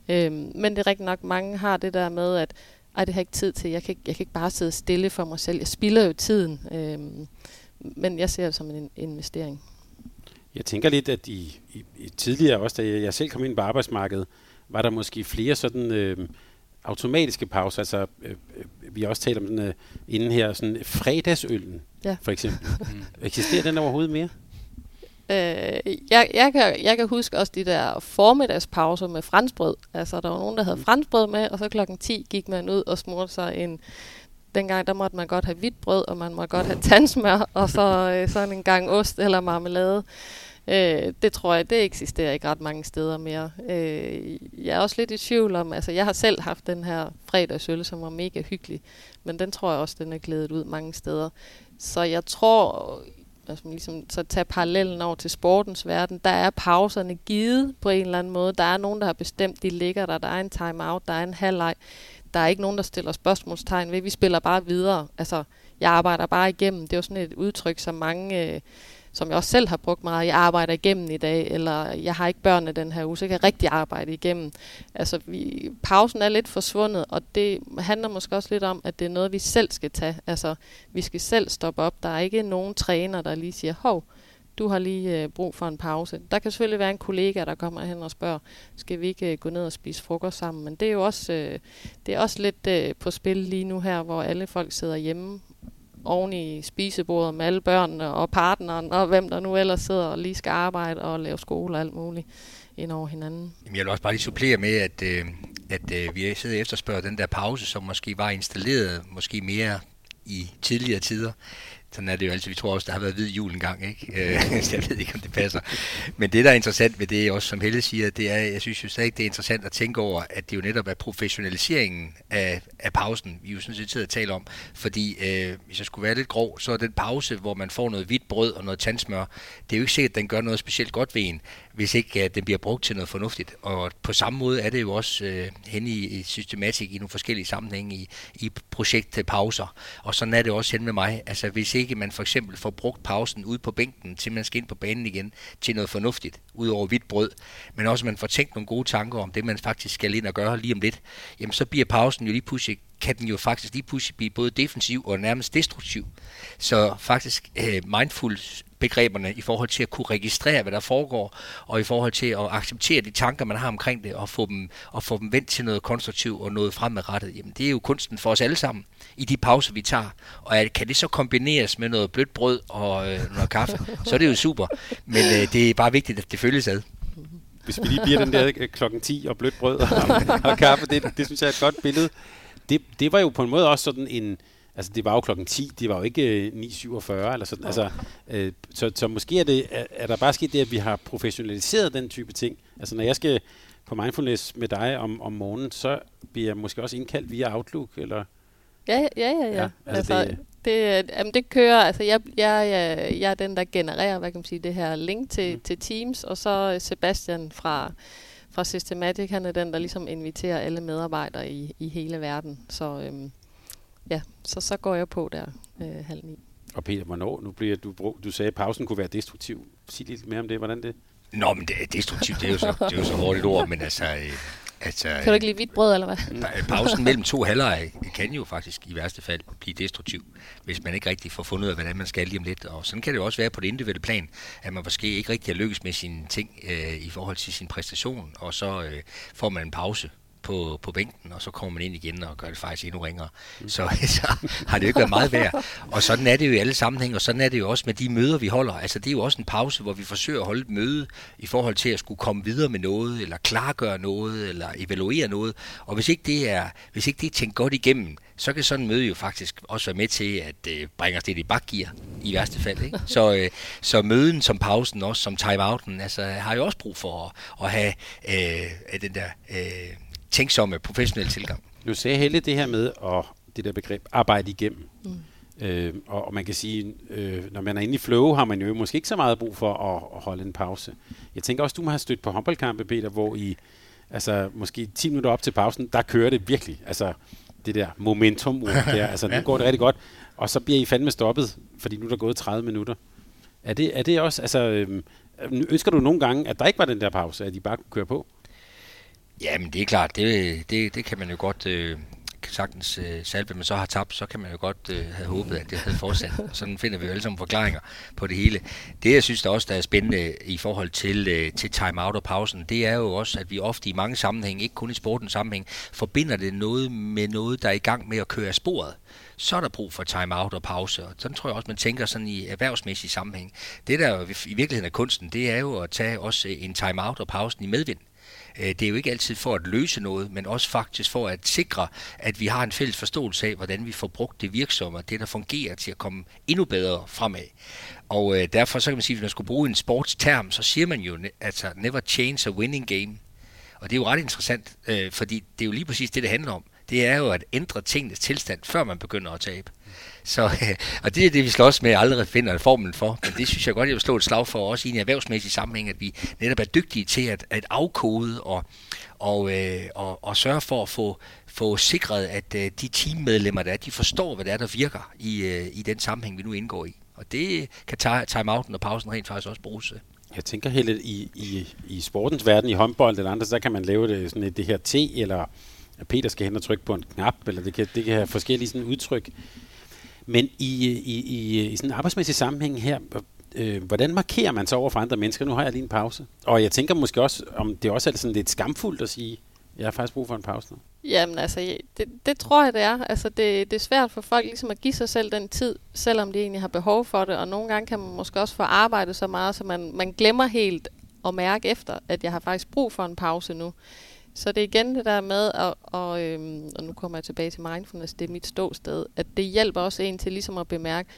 Øhm, men det er rigtig nok, mange har det der med, at ej, det har jeg ikke tid til, jeg kan ikke, jeg kan ikke bare sidde stille for mig selv, jeg spilder jo tiden, øhm, men jeg ser det som en investering. Jeg tænker lidt, at i, i, i tidligere også, da jeg selv kom ind på arbejdsmarkedet, var der måske flere sådan øh, automatiske pauser. Altså, øh, øh, vi har også talt om den øh, inden her, sådan fredagsøllen, ja. for eksempel. Mm. Eksisterer den overhovedet mere? Øh, jeg, jeg, kan, jeg kan huske også de der formiddagspauser med franskbrød. Altså, der var nogen, der havde mm. franskbrød med, og så klokken 10 gik man ud og smurte sig en... Dengang, der måtte man godt have hvidt brød, og man måtte godt have tandsmør, og så øh, sådan en gang ost eller marmelade. Øh, det tror jeg, det eksisterer ikke ret mange steder mere. Øh, jeg er også lidt i tvivl om, altså jeg har selv haft den her fredagsøl, som var mega hyggelig, men den tror jeg også, den er glædet ud mange steder. Så jeg tror, altså ligesom, så tage parallellen over til sportens verden, der er pauserne givet på en eller anden måde. Der er nogen, der har bestemt, de ligger der. Der er en timeout, der er en halvleg. Der er ikke nogen, der stiller spørgsmålstegn ved. Vi spiller bare videre. Altså, jeg arbejder bare igennem. Det er jo sådan et udtryk, som mange... Øh, som jeg også selv har brugt meget. Jeg arbejder igennem i dag, eller jeg har ikke børnene den her uge, så jeg kan rigtig arbejde igennem. Altså, vi, pausen er lidt forsvundet, og det handler måske også lidt om, at det er noget, vi selv skal tage. Altså, vi skal selv stoppe op. Der er ikke nogen træner, der lige siger, hov, du har lige øh, brug for en pause. Der kan selvfølgelig være en kollega, der kommer hen og spørger, skal vi ikke øh, gå ned og spise frokost sammen? Men det er jo også, øh, det er også lidt øh, på spil lige nu her, hvor alle folk sidder hjemme oven i spisebordet med alle børnene og partneren og hvem der nu ellers sidder og lige skal arbejde og lave skole og alt muligt ind over hinanden. Jamen, jeg vil også bare lige supplere med, at, øh, at øh, vi sidder og efterspørger den der pause, som måske var installeret måske mere i tidligere tider sådan er det jo altid. Vi tror også, der har været hvid jul engang, ikke? [LAUGHS] Øh, jeg ved ikke, om det passer. Men det, der er interessant ved det, også som Helle siger, det er, jeg synes jo stadig, det er interessant at tænke over, at det jo netop er professionaliseringen af, af pausen, vi jo sådan set sidder og taler om. Fordi øh, hvis jeg skulle være lidt grov, så er den pause, hvor man får noget hvidt brød og noget tandsmør, det er jo ikke sikkert, at den gør noget specielt godt ved en hvis ikke at den bliver brugt til noget fornuftigt. Og på samme måde er det jo også øh, hen i, i systematik i nogle forskellige sammenhænge i, i projektpauser. Og sådan er det også hen med mig. Altså hvis ikke man for eksempel får brugt pausen ud på bænken, til man skal ind på banen igen, til noget fornuftigt, ud over hvidt brød, men også man får tænkt nogle gode tanker om det, man faktisk skal ind og gøre lige om lidt, jamen så bliver pausen jo lige pludselig kan den jo faktisk lige pludselig blive både defensiv og nærmest destruktiv. Så faktisk øh, mindful begreberne i forhold til at kunne registrere, hvad der foregår, og i forhold til at acceptere de tanker, man har omkring det, og få dem, og få dem vendt til noget konstruktivt og noget fremadrettet. Jamen, det er jo kunsten for os alle sammen i de pauser, vi tager. Og at, kan det så kombineres med noget blødt brød og øh, noget kaffe, så er det jo super. Men øh, det er bare vigtigt, at det følges ad hvis vi lige bliver den der klokken 10 og blødt brød og, og kaffe, det, det synes jeg er et godt billede. Det, det var jo på en måde også sådan en, Altså, det var jo klokken 10, det var jo ikke øh, 9.47 eller sådan. Altså, øh, så, så måske er, det, er, er der bare sket det, at vi har professionaliseret den type ting. Altså, når jeg skal på mindfulness med dig om, om morgenen, så bliver jeg måske også indkaldt via Outlook, eller? Ja, ja, ja. ja. ja altså, altså det, det, jamen det kører, altså jeg, jeg, jeg, jeg er den, der genererer, hvad kan man sige, det her link til, mm. til Teams, og så Sebastian fra, fra Systematic, han er den, der ligesom inviterer alle medarbejdere i, i hele verden. Så, øhm, ja, så, så går jeg på der øh, halv ni. Og Peter, hvornår? Nu bliver du, brug, du sagde, at pausen kunne være destruktiv. Sig lidt mere om det. Hvordan det? Nå, men det er destruktivt, det er jo så, det er jo så hårdt et ord, men altså... Øh, altså kan du ikke lide hvidt brød, eller hvad? Pausen mellem to halvleje kan jo faktisk i værste fald blive destruktiv, hvis man ikke rigtig får fundet ud af, hvordan man skal lige om lidt. Og sådan kan det jo også være på det individuelle plan, at man måske ikke rigtig har lykkes med sine ting øh, i forhold til sin præstation, og så øh, får man en pause på, på bænken, og så kommer man ind igen og gør det faktisk endnu ringere. Mm. Så, [LAUGHS] så har det jo ikke været meget værd. Og sådan er det jo i alle sammenhænge, og sådan er det jo også med de møder, vi holder. Altså det er jo også en pause, hvor vi forsøger at holde et møde i forhold til at skulle komme videre med noget, eller klargøre noget, eller evaluere noget. Og hvis ikke det er, hvis ikke det er tænkt godt igennem, så kan sådan møde jo faktisk også være med til at øh, bringe os lidt i bakgear, i værste fald. Ikke? [LAUGHS] Så, øh, så møden som pausen, også som timeouten, altså, har jo også brug for at, at have øh, den der... Øh, tænksomme, professionelle tilgang. Nu sagde Helle det her med at det der begreb arbejde igennem. Mm. Øh, og, og man kan sige, øh, når man er inde i flow, har man jo måske ikke så meget brug for at, at holde en pause. Jeg tænker også, du må have stødt på håndboldkampe, Peter, hvor i altså måske 10 minutter op til pausen, der kører det virkelig. Altså det der momentum der. [LAUGHS] Altså nu går det rigtig godt, og så bliver I fandme stoppet, fordi nu er der gået 30 minutter. Er det, er det også, altså øh, ønsker du nogle gange, at der ikke var den der pause, at I bare kunne køre på? Ja, men det er klart, det, det, det kan man jo godt øh, sagtens, øh, salve, men så har tabt, så kan man jo godt øh, have håbet, at det havde fortsat. Sådan finder vi jo alle sammen forklaringer på det hele. Det, jeg synes der også der er spændende i forhold til, øh, til time-out og pausen, det er jo også, at vi ofte i mange sammenhænge, ikke kun i sportens sammenhæng, forbinder det noget med noget, der er i gang med at køre af sporet så er der brug for time-out og pause. Og sådan tror jeg også, man tænker sådan i erhvervsmæssig sammenhæng. Det, der i virkeligheden er kunsten, det er jo at tage også en time-out og pausen i medvind. Øh, det er jo ikke altid for at løse noget, men også faktisk for at sikre, at vi har en fælles forståelse af, hvordan vi får brugt det virksomme, det der fungerer til at komme endnu bedre fremad. Og øh, derfor så kan man sige, at hvis man skulle bruge en sportsterm, så siger man jo, altså never change a winning game. Og det er jo ret interessant, øh, fordi det er jo lige præcis det, det handler om. Det er jo at ændre tingenes tilstand, før man begynder at tabe. [LAUGHS] Så, øh, og det er det, vi slås med, aldrig finder formlen for. Men det synes jeg godt, jeg vil slå et slag for, også i en erhvervsmæssig sammenhæng, at vi netop er dygtige til at, at afkode og, og, øh, og, og sørge for at få, få sikret, at øh, de teammedlemmer, der er, de forstår, hvad det er, der virker i, øh, i den sammenhæng, vi nu indgår i. Og det kan timeouten og pausen rent faktisk også bruges til. Jeg tænker helt i, i, i sportens verden, i håndbold eller andre, så kan man lave det, sådan et, det her T, eller at Peter skal hen og trykke på en knap, eller det kan, det kan have forskellige sådan udtryk. Men i, i, i, i sådan en arbejdsmæssig sammenhæng her, øh, hvordan markerer man sig over for andre mennesker? Nu har jeg lige en pause. Og jeg tænker måske også, om det også er sådan lidt skamfuldt at sige, jeg har faktisk brug for en pause nu. Jamen altså, det, det tror jeg, det er. Altså, det, det er svært for folk ligesom at give sig selv den tid, selvom de egentlig har behov for det. Og nogle gange kan man måske også få arbejdet så meget, så man, man glemmer helt at mærke efter, at jeg har faktisk brug for en pause nu. Så det er igen det der med, at, og, øhm, og nu kommer jeg tilbage til mindfulness, det er mit ståsted, at det hjælper også en til ligesom at bemærke,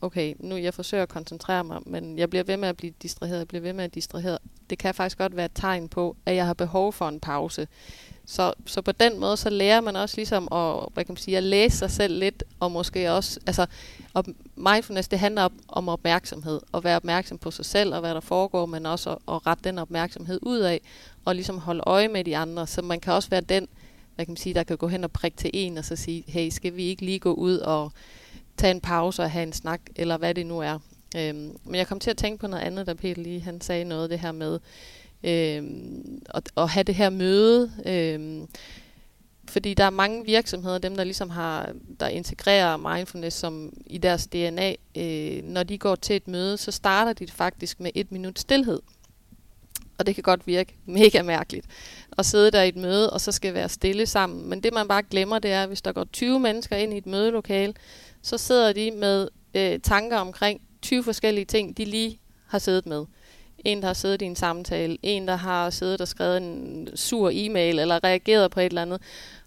okay, nu jeg forsøger at koncentrere mig, men jeg bliver ved med at blive distraheret, jeg bliver ved med at distraheret. Det kan faktisk godt være et tegn på, at jeg har behov for en pause. Så, så på den måde, så lærer man også ligesom at, hvad kan man sige, at læse sig selv lidt, og måske også, altså, og mindfulness, det handler om opmærksomhed, at være opmærksom på sig selv, og hvad der foregår, men også at, at rette den opmærksomhed ud af, og ligesom holde øje med de andre, så man kan også være den, hvad kan man sige, der kan gå hen og prikke til en, og så sige, hey, skal vi ikke lige gå ud og tage en pause og have en snak, eller hvad det nu er. Øhm, men jeg kom til at tænke på noget andet, da Peter lige han sagde noget det her med øh, at, at have det her møde. Øh, fordi der er mange virksomheder, dem der ligesom har, der integrerer mindfulness som i deres DNA, øh, når de går til et møde, så starter de faktisk med et minut stillhed. Og det kan godt virke mega mærkeligt at sidde der i et møde, og så skal være stille sammen. Men det man bare glemmer, det er, at hvis der går 20 mennesker ind i et mødelokale, så sidder de med øh, tanker omkring 20 forskellige ting, de lige har siddet med. En, der har siddet i en samtale, en, der har siddet og skrevet en sur e-mail, eller reageret på et eller andet.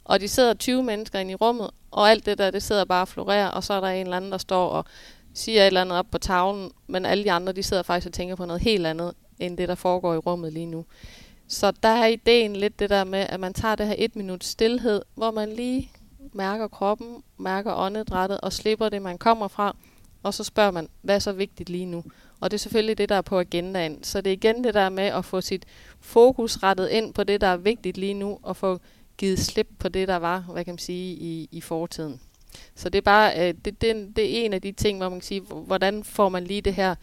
Og de sidder 20 mennesker inde i rummet, og alt det der, det sidder bare og florerer, og så er der en eller anden, der står og siger et eller andet op på tavlen, men alle de andre, de sidder faktisk og tænker på noget helt andet, end det, der foregår i rummet lige nu. Så der er ideen lidt det der med, at man tager det her et minut stillhed, hvor man lige mærker kroppen, mærker åndedrættet og slipper det, man kommer fra. Og så spørger man, hvad er så vigtigt lige nu? Og det er selvfølgelig det, der er på agendaen. Så det er igen det der med at få sit fokus rettet ind på det, der er vigtigt lige nu, og få givet slip på det, der var, hvad kan man sige, i, i fortiden. Så det er bare, øh, det, det, det er en af de ting, hvor man kan sige, hvordan får man lige det her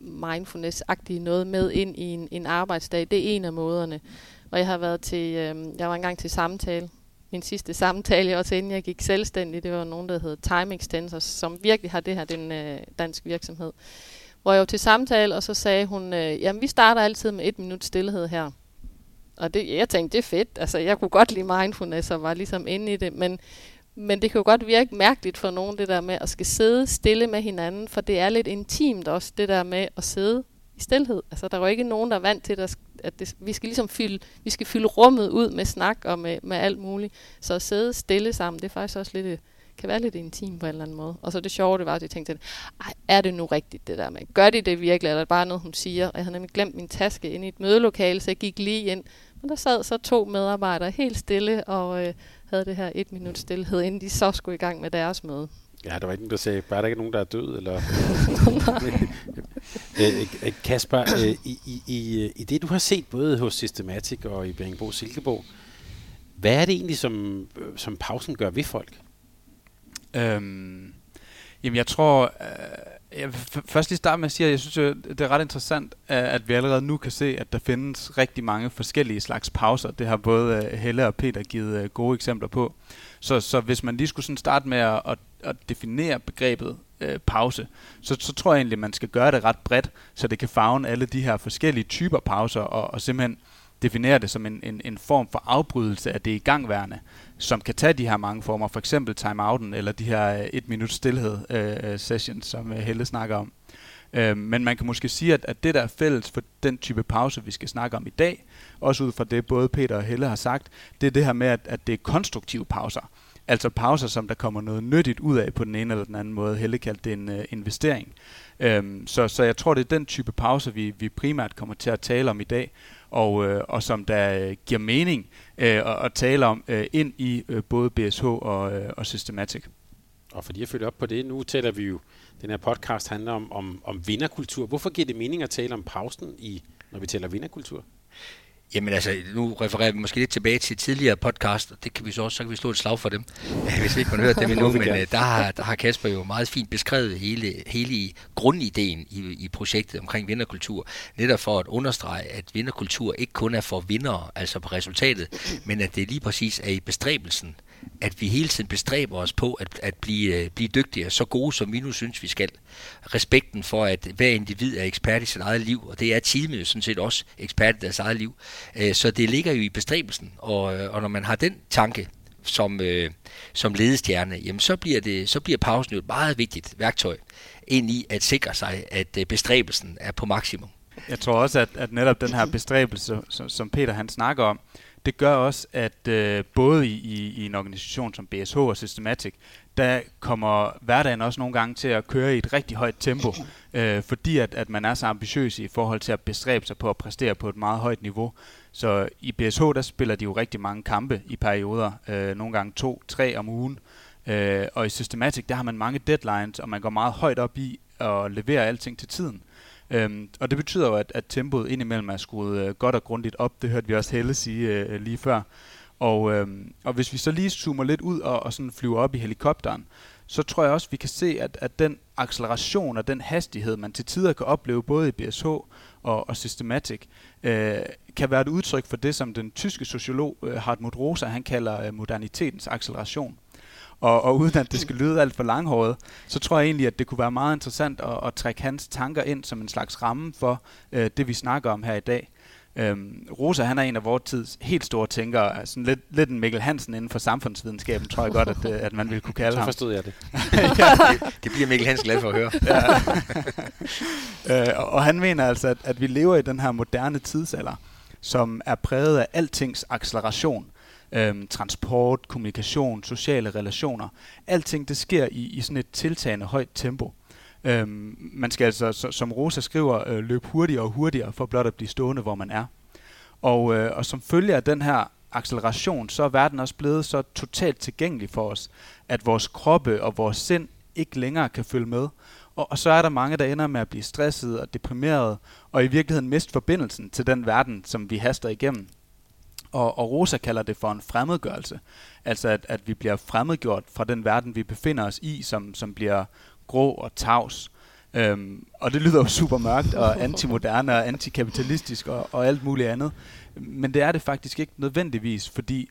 mindfulness-agtige noget med ind i en, en arbejdsdag. Det er en af måderne. Og jeg har været til, øh, jeg var engang til samtale min sidste samtale, også inden jeg gik selvstændig, det var nogen, der hed Time Extensors, som virkelig har det her, den øh, dansk virksomhed. Hvor jeg var til samtale, og så sagde hun, øh, jamen vi starter altid med et minut stillhed her. Og det, jeg tænkte, det er fedt. Altså, jeg kunne godt lide mindfulness og var ligesom inde i det, men, men det kan jo godt virke mærkeligt for nogen, det der med at skal sidde stille med hinanden, for det er lidt intimt også, det der med at sidde i stillhed. Altså, der er jo ikke nogen, der er vant til, at, at det, vi skal ligesom fylde, vi skal fylde rummet ud med snak og med, med alt muligt. Så at sidde stille sammen, det er faktisk også lidt, øh, kan være lidt intim på en eller anden måde. Og så det sjove, det var, at jeg tænkte, Ej, er det nu rigtigt det der med? Gør de det virkelig, eller er det bare noget, hun siger? Og jeg havde nemlig glemt min taske inde i et mødelokale, så jeg gik lige ind. Men der sad så to medarbejdere helt stille og øh, havde det her et minut stillhed, inden de så skulle i gang med deres møde. Ja, der var ikke nogen, der sagde, bare der ikke nogen, der er død, eller... [LAUGHS] Øh, øh, Kasper, øh, i, i, i, i det du har set både hos Systematic og i Beringbro Silkeborg, hvad er det egentlig, som, som pausen gør ved folk? Øhm, jamen jeg tror, øh, jeg vil først lige starte med at sige, at jeg synes, det er ret interessant, øh, at vi allerede nu kan se, at der findes rigtig mange forskellige slags pauser. Det har både øh, Helle og Peter givet øh, gode eksempler på. Så, så hvis man lige skulle sådan starte med at, at, at definere begrebet øh, pause, så, så tror jeg egentlig, at man skal gøre det ret bredt, så det kan fagne alle de her forskellige typer pauser, og, og simpelthen definere det som en, en, en form for afbrydelse af det igangværende, som kan tage de her mange former, for eksempel timeouten, eller de her øh, et minut stillhed øh, øh, sessions, som øh, Helle snakker om. Øh, men man kan måske sige, at, at det der er fælles for den type pause, vi skal snakke om i dag, også ud fra det både Peter og Helle har sagt, det er det her med, at, at det er konstruktive pauser. Altså pauser, som der kommer noget nyttigt ud af på den ene eller den anden måde. Helle kaldte det en øh, investering. Øhm, så, så jeg tror, det er den type pauser, vi, vi primært kommer til at tale om i dag, og, øh, og som der øh, giver mening øh, at, at tale om øh, ind i øh, både BSH og, øh, og Systematic. Og fordi jeg følger op på det, nu taler vi jo, den her podcast handler om, om, om vinderkultur. Hvorfor giver det mening at tale om pausen, i, når vi taler vinderkultur? Jamen altså, nu refererer vi måske lidt tilbage til tidligere podcast, og det kan vi så også, så kan vi slå et slag for dem, hvis vi ikke har hørt dem [LAUGHS] endnu, men uh, der, har, der har Kasper jo meget fint beskrevet hele, hele grundideen i, i projektet omkring vinderkultur, netop for at understrege, at vinderkultur ikke kun er for vinder, altså på resultatet, men at det lige præcis er i bestræbelsen, at vi hele tiden bestræber os på at, at blive, øh, blive dygtigere, så gode som vi nu synes, vi skal. Respekten for, at hver individ er ekspert i sit eget liv, og det er teamet jo sådan set også ekspert i deres eget liv. Øh, så det ligger jo i bestræbelsen, og, øh, og når man har den tanke som, øh, som ledestjerne, jamen så bliver, det, så bliver pausen jo et meget vigtigt værktøj ind i at sikre sig, at bestræbelsen er på maksimum. Jeg tror også, at, at netop den her bestræbelse, som Peter han snakker om, det gør også, at øh, både i, i, i en organisation som BSH og Systematic, der kommer hverdagen også nogle gange til at køre i et rigtig højt tempo, [CLEARS THROAT] øh, fordi at, at man er så ambitiøs i forhold til at bestræbe sig på at præstere på et meget højt niveau. Så i BSH, der spiller de jo rigtig mange kampe i perioder, øh, nogle gange to, tre om ugen, øh, og i Systematic, der har man mange deadlines, og man går meget højt op i at levere alting til tiden. Øhm, og det betyder jo, at, at tempoet indimellem er skruet øh, godt og grundigt op. Det hørte vi også Helle sige øh, øh lige før. Og, øh, og hvis vi så lige zoomer lidt ud og, og sådan flyver op i helikopteren, så tror jeg også, vi kan se, at, at den acceleration og den hastighed, man til tider kan opleve både i BSH og, og Systematic, øh, kan være et udtryk for det, som den tyske sociolog øh, Hartmut Rosa han kalder øh, modernitetens acceleration. Og, og uden at det skal lyde alt for langhåret, så tror jeg egentlig, at det kunne være meget interessant at, at trække hans tanker ind som en slags ramme for øh, det, vi snakker om her i dag. Øhm, Rosa, han er en af vores tids helt store tænkere, altså lidt, lidt en Mikkel Hansen inden for samfundsvidenskaben, tror jeg godt, at, øh, at man vil kunne kalde [LAUGHS] ham. Så forstod jeg det. [LAUGHS] [LAUGHS] ja. det. Det bliver Mikkel Hansen glad for at høre. ja. øh, og han mener altså, at, at vi lever i den her moderne tidsalder, som er præget af altings acceleration øhm, transport, kommunikation, sociale relationer. Alting det sker i, i sådan et tiltagende højt tempo. Øhm, man skal altså, så, som Rosa skriver, øh, løbe hurtigere og hurtigere for blot at blive stående, hvor man er. Og, øh, og som følge af den her acceleration, så er verden også blevet så totalt tilgængelig for os, at vores kroppe og vores sind ikke længere kan følge med. Og, og så er der mange, der ender med at blive stresset og deprimeret, og i virkeligheden miste forbindelsen til den verden, som vi haster igennem. Og, og Rosa kalder det for en fremmedgørelse. Altså at, at vi bliver fremmedgjort fra den verden, vi befinder os i, som, som bliver grå og tavs. Øhm, og det lyder jo super mørkt og [LAUGHS] antimoderne og antikapitalistisk og, og alt muligt andet. Men det er det faktisk ikke nødvendigvis, fordi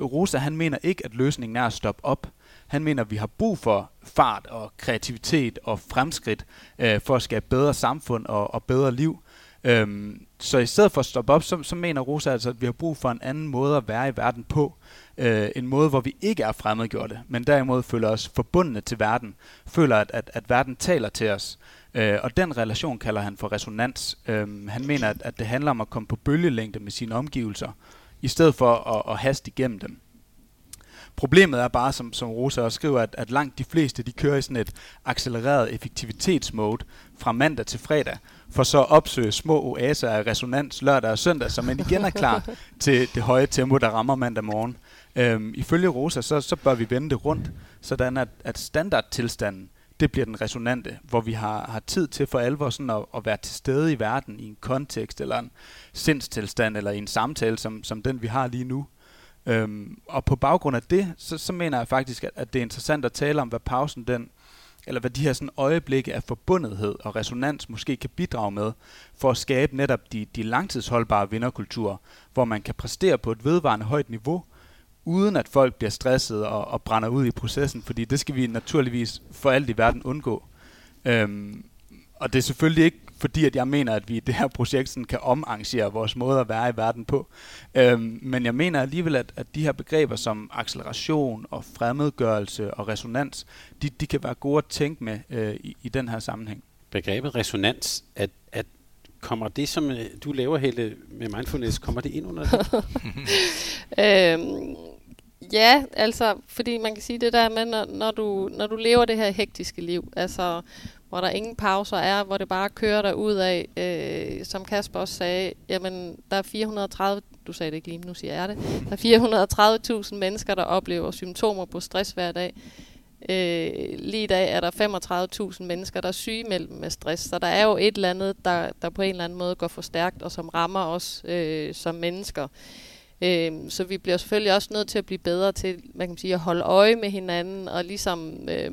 Rosa han mener ikke, at løsningen er at stoppe op. Han mener, at vi har brug for fart og kreativitet og fremskridt øh, for at skabe bedre samfund og, og bedre liv. Øhm, så i stedet for at stoppe op, så, så mener Rosa altså, at vi har brug for en anden måde at være i verden på. Øh, en måde, hvor vi ikke er fremmedgjorte, men derimod føler os forbundne til verden. Føler, at, at, at verden taler til os. Øh, og den relation kalder han for resonans. Øh, han mener, at, at det handler om at komme på bølgelængde med sine omgivelser, i stedet for at, at haste igennem dem. Problemet er bare, som, som Rosa også skriver, at, at langt de fleste de kører i sådan et accelereret effektivitetsmode fra mandag til fredag, for så at opsøge små oaser af resonans lørdag og søndag, så man igen er klar [LAUGHS] til det høje tempo, der rammer mandag morgen. Øhm, ifølge Rosa, så, så bør vi vende det rundt, sådan at, at standardtilstanden, det bliver den resonante, hvor vi har, har tid til for alvor sådan at, at være til stede i verden i en kontekst eller en sindstilstand eller i en samtale, som, som den vi har lige nu. Øhm, og på baggrund af det, så, så mener jeg faktisk, at, at det er interessant at tale om, hvad pausen den, eller hvad de her sådan øjeblikke af forbundethed og resonans måske kan bidrage med, for at skabe netop de, de langtidsholdbare vinderkulturer, hvor man kan præstere på et vedvarende højt niveau, uden at folk bliver stresset og, og brænder ud i processen, fordi det skal vi naturligvis for alt i verden undgå. Øhm, og det er selvfølgelig ikke fordi, at jeg mener, at vi i det her projekt sådan kan omarrangere vores måde at være i verden på. Øhm, men jeg mener alligevel, at, at de her begreber som acceleration og fremmedgørelse og resonans, de, de kan være gode at tænke med øh, i, i den her sammenhæng. Begrebet resonans, at, at kommer det, som øh, du laver, Helle, med mindfulness, kommer det ind under det? [LAUGHS] øhm, ja, altså, fordi man kan sige det der med, når, når, du, når du lever det her hektiske liv, altså hvor der ingen pauser er, hvor det bare kører der ud af, øh, som Kasper også sagde, jamen der er 430, du sagde det ikke lige, nu siger jeg det, der er 430.000 mennesker, der oplever symptomer på stress hver dag. Øh, lige i dag er der 35.000 mennesker, der er sygemeldt med stress, så der er jo et eller andet, der, der på en eller anden måde går for stærkt, og som rammer os øh, som mennesker. Øh, så vi bliver selvfølgelig også nødt til at blive bedre til man kan sige, at holde øje med hinanden, og ligesom... Øh,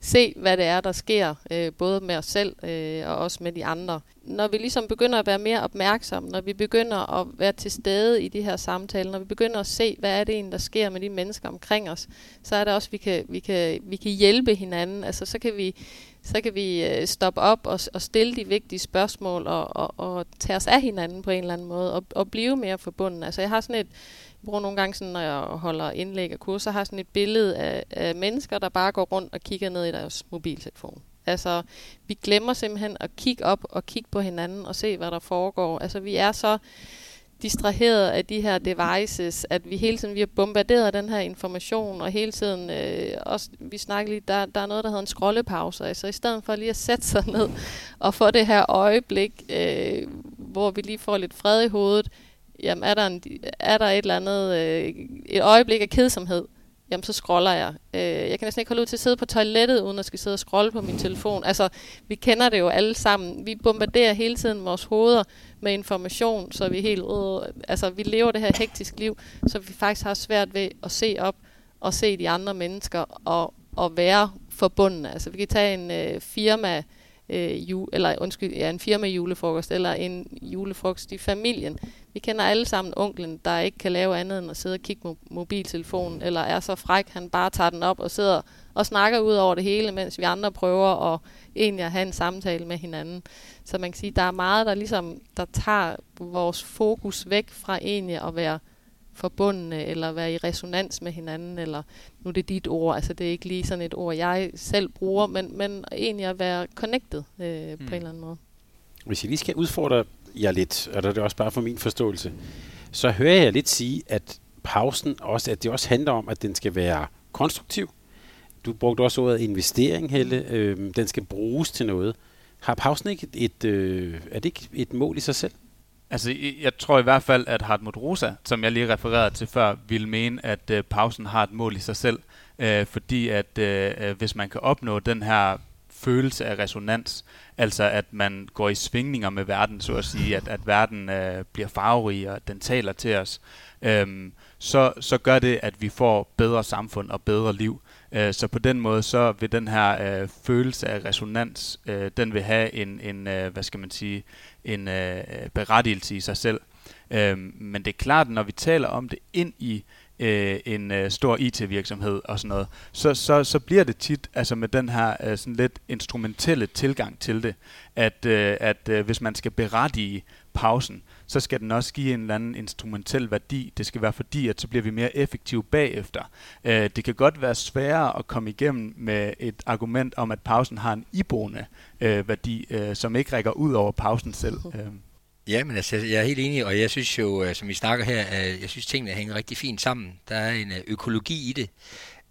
se, hvad det er, der sker, øh, både med os selv øh, og også med de andre. Når vi ligesom begynder at være mere opmærksomme, når vi begynder at være til stede i de her samtaler, når vi begynder at se, hvad er det egentlig, der sker med de mennesker omkring os, så er det også, at vi kan, vi kan, vi kan hjælpe hinanden. Altså, så kan vi, så kan vi øh, stoppe op og, og stille de vigtige spørgsmål og, og, og tage os af hinanden på en eller anden måde og, og blive mere forbundet. Altså, jeg har sådan et jeg bruger nogle gange, sådan, når jeg holder indlæg og kurser, har sådan et billede af, af mennesker, der bare går rundt og kigger ned i deres mobiltelefon. Altså, vi glemmer simpelthen at kigge op og kigge på hinanden og se, hvad der foregår. Altså, vi er så distraheret af de her devices, at vi hele tiden vi har bombarderet den her information, og hele tiden øh, også, vi snakker lige, der, der er noget, der hedder en scrollepause. Altså i stedet for lige at sætte sig ned og få det her øjeblik, øh, hvor vi lige får lidt fred i hovedet, jamen er der, en, er der et eller andet, øh, et øjeblik af kedsomhed, jamen så scroller jeg. Øh, jeg kan næsten ikke holde ud til at sidde på toilettet, uden at skal sidde og scrolle på min telefon. Altså, vi kender det jo alle sammen. Vi bombarderer hele tiden vores hoveder med information, så vi helt, øh, altså vi lever det her hektisk liv, så vi faktisk har svært ved at se op og se de andre mennesker og, og være forbundne. Altså vi kan tage en øh, firma, øh, ju, eller undskyld, ja, en firma julefrokost, eller en julefrokost i familien. Vi kender alle sammen onklen, der ikke kan lave andet end at sidde og kigge på mobiltelefonen, eller er så fræk, han bare tager den op og sidder og snakker ud over det hele, mens vi andre prøver at egentlig at have en samtale med hinanden. Så man kan sige, der er meget, der ligesom, der tager vores fokus væk fra egentlig at være forbundne, eller være i resonans med hinanden, eller nu er det dit ord, altså det er ikke lige sådan et ord, jeg selv bruger, men, men egentlig at være connected øh, mm. på en eller anden måde. Hvis jeg lige skal udfordre jeg lidt, og det er også bare for min forståelse, så hører jeg lidt sige, at pausen også, at det også handler om, at den skal være konstruktiv. Du brugte også ordet investering, Helle. Øh, den skal bruges til noget. Har pausen ikke et, øh, er det ikke et mål i sig selv? Altså, jeg tror i hvert fald, at Hartmut Rosa, som jeg lige refererede til før, vil mene, at øh, pausen har et mål i sig selv. Øh, fordi at øh, øh hvis man kan opnå den her følelse af resonans, altså at man går i svingninger med verden, så at sige, at, at verden øh, bliver farverig, og den taler til os, Øhm, så, så gør det, at vi får bedre samfund og bedre liv. Øh, så på den måde, så vil den her øh, følelse af resonans, øh, den vil have en, en øh, hvad skal man sige, en øh, berettigelse i sig selv. Øh, men det er klart, når vi taler om det ind i øh, en øh, stor IT-virksomhed og sådan noget, så, så, så bliver det tit altså med den her øh, sådan lidt instrumentelle tilgang til det, at, øh, at øh, hvis man skal berettige pausen, så skal den også give en eller anden instrumentel værdi. Det skal være fordi, at så bliver vi mere effektive bagefter. Øh, det kan godt være sværere at komme igennem med et argument om, at pausen har en iboende øh, værdi, øh, som ikke rækker ud over pausen selv. Øh. Ja, men altså, jeg er helt enig, og jeg synes jo, øh, som vi snakker her, jeg synes tingene hænger rigtig fint sammen. Der er en øh, økologi i det.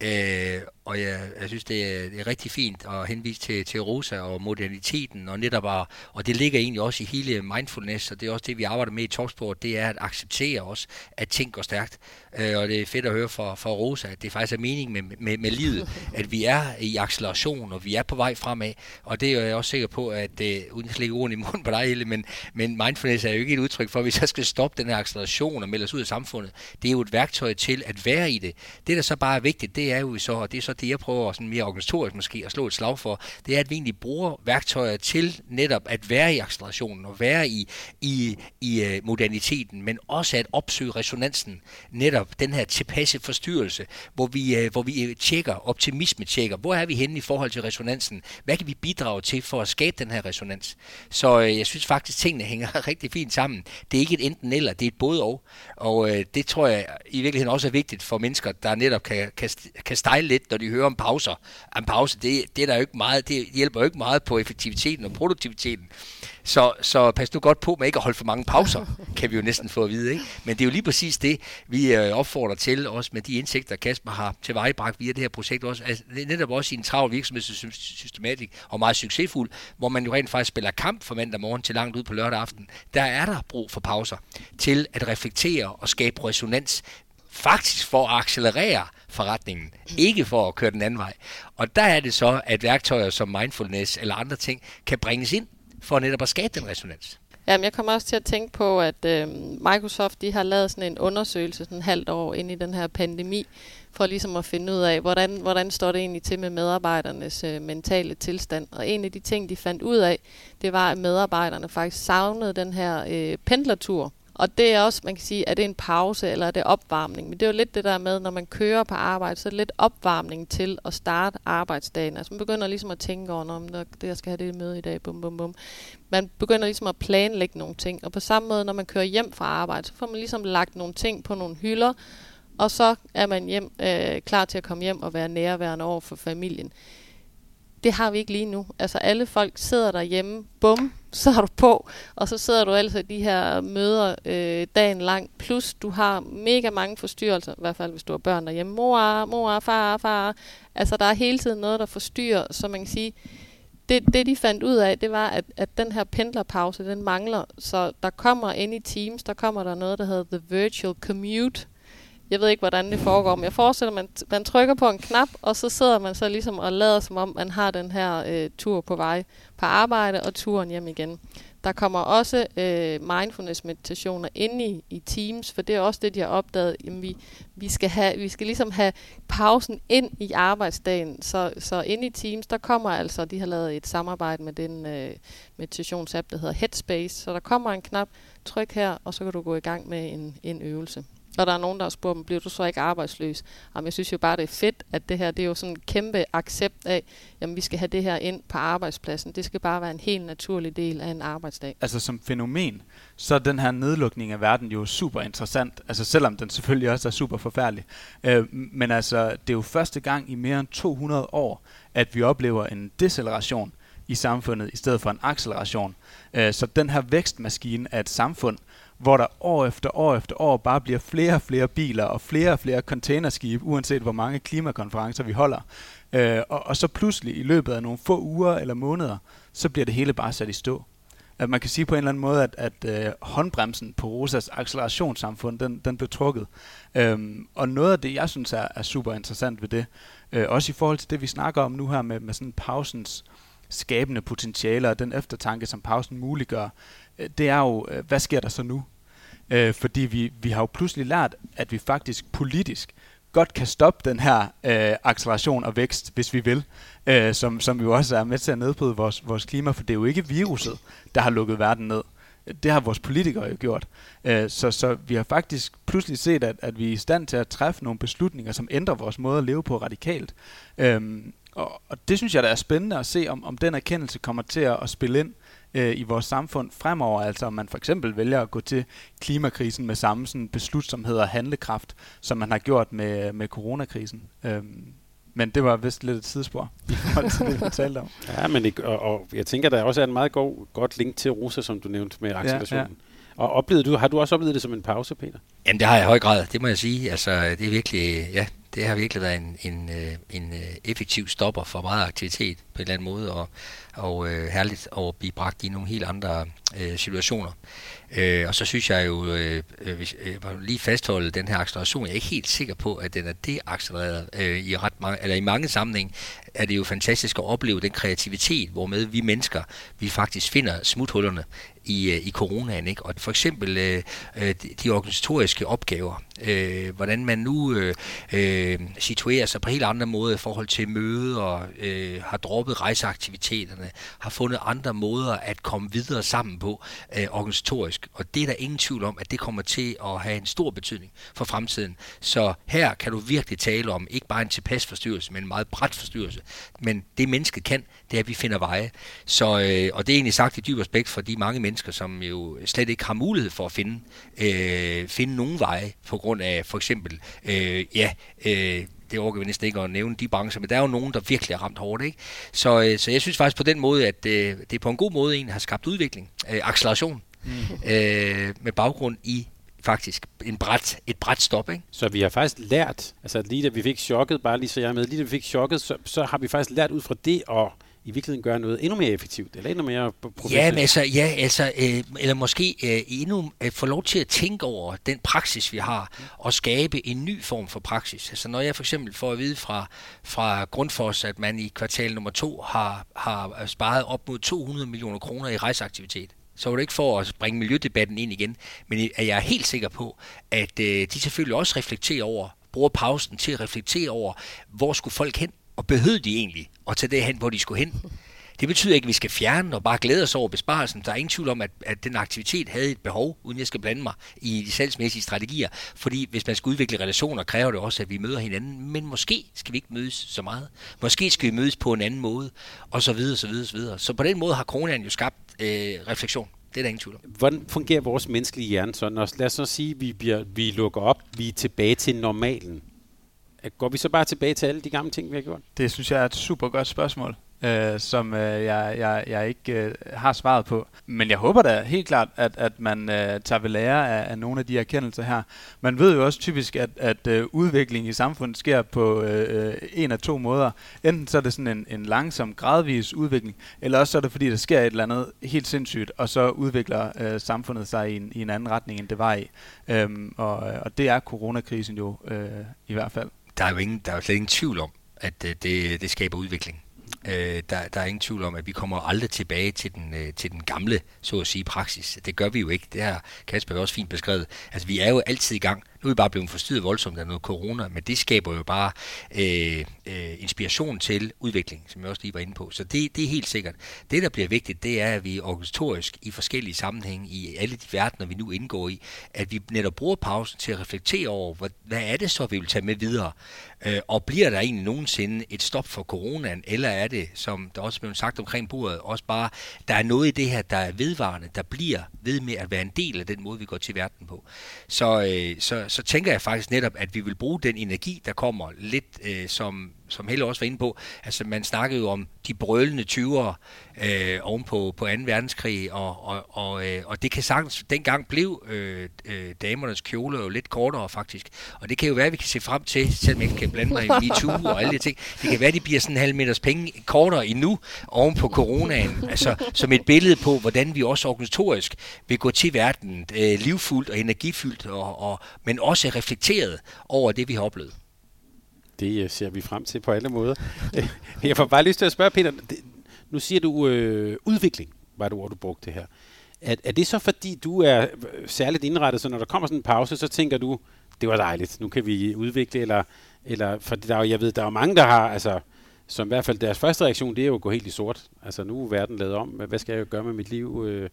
Øh, og jeg, jeg synes, det er, det er rigtig fint at henvise til, til Rosa og moderniteten, og netop bare, og det ligger egentlig også i hele mindfulness, og det er også det, vi arbejder med i Talksport, det er at acceptere også, at ting går stærkt. Øh, og det er fedt at høre fra, fra Rosa, at det faktisk er mening med, med, med livet, at vi er i acceleration, og vi er på vej fremad, og det er jeg også sikker på, at, øh, uden at lægge ordene i munden på dig, Helle, men, men mindfulness er jo ikke et udtryk for, at vi så skal stoppe den her acceleration og melde os ud af samfundet. Det er jo et værktøj til at være i det. Det, der så bare er vigtigt, det er jo så, og det er så det, jeg prøver sådan mere organisatorisk måske at slå et slag for, det er, at vi egentlig bruger værktøjer til netop at være i accelerationen og være i, i, i øh, moderniteten, men også at opsøge resonansen, netop den her tilpasse forstyrrelse, hvor vi, øh, hvor vi øh, tjekker, optimisme tjekker, hvor er vi henne i forhold til resonansen, hvad kan vi bidrage til for at skabe den her resonans. Så jeg synes faktisk, tingene hænger [LAUGHS] rigtig fint sammen. Det er ikke et enten eller, det er et både og, og det tror jeg i virkeligheden også er vigtigt for mennesker, der netop kan, kan, kan stejle lidt, når de hører om pauser. En pause, det, det, er der jo ikke meget, det hjælper jo ikke meget på effektiviteten og produktiviteten. Så, så pas nu godt på med ikke at holde for mange pauser, [LAUGHS] kan vi jo næsten få at vide. Ikke? Men det er jo lige præcis det, vi øh, opfordrer til, også med de indsigter, Kasper har tilvejebragt via det her projekt. Også, altså, netop også i en travl virksomhedssystematik og meget succesfuld, hvor man jo rent faktisk spiller kamp fra mandag morgen til langt ud på lørdag aften. Der er der brug for pauser til at reflektere og skabe resonans faktisk for at accelerere forretningen, ikke for at køre den anden vej. Og der er det så, at værktøjer som mindfulness eller andre ting kan bringes ind for netop at skabe den resonans. Jamen, jeg kommer også til at tænke på, at øh, Microsoft de har lavet sådan en undersøgelse sådan en halvt år ind i den her pandemi, for ligesom at finde ud af, hvordan, hvordan står det egentlig til med medarbejdernes øh, mentale tilstand. Og en af de ting, de fandt ud af, det var, at medarbejderne faktisk savnede den her øh, pendlertur. Og det er også, man kan sige, er det en pause eller er det opvarmning? Men det er jo lidt det der med, når man kører på arbejde, så er det lidt opvarmning til at starte arbejdsdagen. Altså man begynder ligesom at tænke over, om det jeg skal have det møde i dag, bum bum bum. Man begynder ligesom at planlægge nogle ting. Og på samme måde, når man kører hjem fra arbejde, så får man ligesom lagt nogle ting på nogle hylder, og så er man hjem, øh, klar til at komme hjem og være nærværende over for familien. Det har vi ikke lige nu. Altså alle folk sidder derhjemme, bum, så har du på, og så sidder du altså i de her møder øh, dagen lang, plus du har mega mange forstyrrelser, i hvert fald hvis du har børn derhjemme. Mor, mor, far, far. Altså der er hele tiden noget, der forstyrrer, så man kan sige, det, det de fandt ud af, det var, at, at den her pendlerpause, den mangler. Så der kommer ind i Teams, der kommer der noget, der hedder The Virtual Commute, jeg ved ikke, hvordan det foregår, men jeg forestiller mig, at man trykker på en knap, og så sidder man så ligesom og lader som om, man har den her øh, tur på vej på arbejde og turen hjem igen. Der kommer også øh, mindfulness-meditationer inde i, i Teams, for det er også det, de har opdaget. Jamen, vi, vi, skal have, vi skal ligesom have pausen ind i arbejdsdagen. Så, så inde i Teams, der kommer altså, de har lavet et samarbejde med den øh, meditationsapp, der hedder Headspace. Så der kommer en knap, tryk her, og så kan du gå i gang med en, en øvelse. Og der er nogen, der har spurgt, bliver du så ikke arbejdsløs? Jamen, jeg synes jo bare, det er fedt, at det her, det er jo sådan en kæmpe accept af, jamen vi skal have det her ind på arbejdspladsen. Det skal bare være en helt naturlig del af en arbejdsdag. Altså som fænomen, så er den her nedlukning af verden jo super interessant. Altså selvom den selvfølgelig også er super forfærdelig. Øh, men altså, det er jo første gang i mere end 200 år, at vi oplever en deceleration i samfundet i stedet for en acceleration. Øh, så den her vækstmaskine af et samfund, hvor der år efter år efter år bare bliver flere og flere biler og flere og flere containerskibe, uanset hvor mange klimakonferencer vi holder. Øh, og, og så pludselig i løbet af nogle få uger eller måneder, så bliver det hele bare sat i stå. At man kan sige på en eller anden måde, at, at øh, håndbremsen på Rosas accelerationssamfund, den, den blev trukket. Øhm, og noget af det, jeg synes er, er super interessant ved det, øh, også i forhold til det, vi snakker om nu her med, med sådan pausens skabende potentiale og den eftertanke, som pausen muliggør, Øh, det er jo, øh, hvad sker der så nu? Øh, fordi vi, vi har jo pludselig lært, at vi faktisk politisk godt kan stoppe den her øh, acceleration og vækst, hvis vi vil, øh, som, som jo også er med til at nedbryde vores, vores klima, for det er jo ikke viruset, der har lukket verden ned. Det har vores politikere jo gjort. Øh, så, så vi har faktisk pludselig set, at, at vi er i stand til at træffe nogle beslutninger, som ændrer vores måde at leve på radikalt. Øh, og, og det synes jeg, der er spændende at se, om, om den erkendelse kommer til at, at spille ind øh, i vores samfund fremover. Altså om man for eksempel vælger at gå til klimakrisen med samme sådan beslutsomhed og handlekraft, som man har gjort med, med coronakrisen. Øhm, men det var vist lidt et tidsspor i forhold til det, vi talte om. [LAUGHS] Ja, men det, og, og jeg tænker, der også er en meget god, godt link til Rosa, som du nævnte med accelerationen. Ja, ja. Og oplevede du, har du også oplevet det som en pause, Peter? Jamen, det har jeg i høj grad, det må jeg sige. Altså, det er virkelig, ja, det har virkelig været en, en, øh, en øh, effektiv stopper for meget aktivitet på en eller anden måde, og, og øh, herligt at blive bragt i nogle helt andre øh, situationer. Øh, og så synes jeg jo, øh, øh hvis øh, jeg lige fastholde den her acceleration, jeg er ikke helt sikker på, at den er deaccelereret øh, i ret mange, eller i mange sammenhæng er det jo fantastisk at opleve den kreativitet, hvormed vi mennesker, vi faktisk finder smuthullerne i, øh, i coronaen. Ikke? Og for eksempel øh, øh, de, de organisatoriske opgaver, øh, hvordan man nu øh, øh, situerer sig på helt andre måder i forhold til møder, øh, har droppet rejseaktiviteterne, har fundet andre måder at komme videre sammen på øh, organisatorisk. Og det er der ingen tvivl om, at det kommer til at have en stor betydning for fremtiden. Så her kan du virkelig tale om ikke bare en tilpas forstyrrelse, men en meget bræt forstyrrelse. Men det mennesket kan, det er, at vi finder veje. Så, øh, og det er egentlig sagt i dyb respekt for de mange mennesker, som jo slet ikke har mulighed for at finde, øh, finde nogen veje på grund af for eksempel, øh, ja, øh, det overgår vi næsten ikke at nævne de brancher, men der er jo nogen, der virkelig er ramt hårdt. Ikke? Så, øh, så jeg synes faktisk på den måde, at øh, det på en god måde egentlig har skabt udvikling, øh, acceleration, mm. øh, med baggrund i faktisk en bræt, et bræt stop. Ikke? Så vi har faktisk lært, altså lige da vi fik chokket, bare lige så jeg er med, lige da vi fik chokket, så, så har vi faktisk lært ud fra det at i virkeligheden gøre noget endnu mere effektivt, eller endnu mere professionelt? Ja, men altså, ja, altså øh, eller måske øh, endnu øh, få lov til at tænke over den praksis, vi har, og skabe en ny form for praksis. Altså når jeg for eksempel får at vide fra, fra Grundfos, at man i kvartal nummer to har, har sparet op mod 200 millioner kroner i rejseaktivitet, så var det ikke for at bringe miljødebatten ind igen, men jeg er helt sikker på, at øh, de selvfølgelig også reflekterer over, bruger pausen til at reflektere over, hvor skulle folk hen, og behøvede de egentlig at tage det hen, hvor de skulle hen. Det betyder ikke, at vi skal fjerne og bare glæde os over besparelsen. Der er ingen tvivl om, at, at den aktivitet havde et behov, uden jeg skal blande mig i de salgsmæssige strategier. Fordi hvis man skal udvikle relationer, kræver det også, at vi møder hinanden. Men måske skal vi ikke mødes så meget. Måske skal vi mødes på en anden måde, og så videre, så videre, så videre. Så på den måde har coronaen jo skabt øh, refleksion. Det er der ingen tvivl om. Hvordan fungerer vores menneskelige hjerne så? Når, lad os så sige, at vi, bliver, vi lukker op, vi er tilbage til normalen. Går vi så bare tilbage til alle de gamle ting, vi har gjort? Det synes jeg er et super godt spørgsmål øh, som øh, jeg, jeg, jeg ikke øh, har svaret på. Men jeg håber da helt klart, at, at man øh, tager ved lære af, af nogle af de erkendelser her. Man ved jo også typisk, at, at øh, udviklingen i samfundet sker på øh, øh, en af to måder. Enten så er det sådan en, en langsom, gradvis udvikling, eller også så er det fordi, der sker et eller andet helt sindssygt, og så udvikler øh, samfundet sig i en, i en anden retning, end det var i. Øhm, og, øh, og det er coronakrisen jo øh, i hvert fald. Der er jo ingen, der er jo slet ingen tvivl om, at øh, det, det skaber udvikling. Øh, der, der er ingen tvivl om, at vi kommer aldrig tilbage til den, øh, til den gamle, så at sige, praksis. Det gør vi jo ikke. Det har Kasper også fint beskrevet. Altså, vi er jo altid i gang. Nu er vi bare blevet forstyrret voldsomt af noget corona, men det skaber jo bare øh, øh, inspiration til udvikling, som jeg også lige var inde på. Så det, det er helt sikkert. Det, der bliver vigtigt, det er, at vi organisatorisk i forskellige sammenhænge, i alle de verdener, vi nu indgår i, at vi netop bruger pausen til at reflektere over, hvad, hvad er det så, vi vil tage med videre? Øh, og bliver der egentlig nogensinde et stop for coronaen, eller er det, som der også blev sagt omkring bordet, også bare, der er noget i det her, der er vedvarende, der bliver ved med at være en del af den måde, vi går til verden på. Så, øh, så, så tænker jeg faktisk netop, at vi vil bruge den energi, der kommer lidt øh, som som Helle også var inde på, altså man snakkede jo om de brølende 20'ere øh, oven på, på 2. verdenskrig, og, og, og, øh, og det kan sagtens, dengang blev øh, øh, damernes kjole jo lidt kortere faktisk, og det kan jo være, at vi kan se frem til, selvom jeg ikke kan blande mig i MeToo og alle de ting, det kan være, at de bliver sådan en halv meters penge kortere endnu oven på coronaen, altså som et billede på, hvordan vi også organisatorisk vil gå til verden øh, livfuldt og energifyldt, og, og, men også reflekteret over det, vi har oplevet. Det øh, ser vi frem til på alle måder. [LAUGHS] jeg får bare lyst til at spørge, Peter, det, nu siger du øh, udvikling, var det ord, du brugte her. Er, er det så fordi, du er øh, særligt indrettet, så når der kommer sådan en pause, så tænker du, det var dejligt, nu kan vi udvikle, eller, eller for der er, jeg ved, der er mange, der har, altså, som i hvert fald deres første reaktion, det er jo at gå helt i sort. Altså nu er verden lavet om, hvad skal jeg gøre med mit liv? Øh,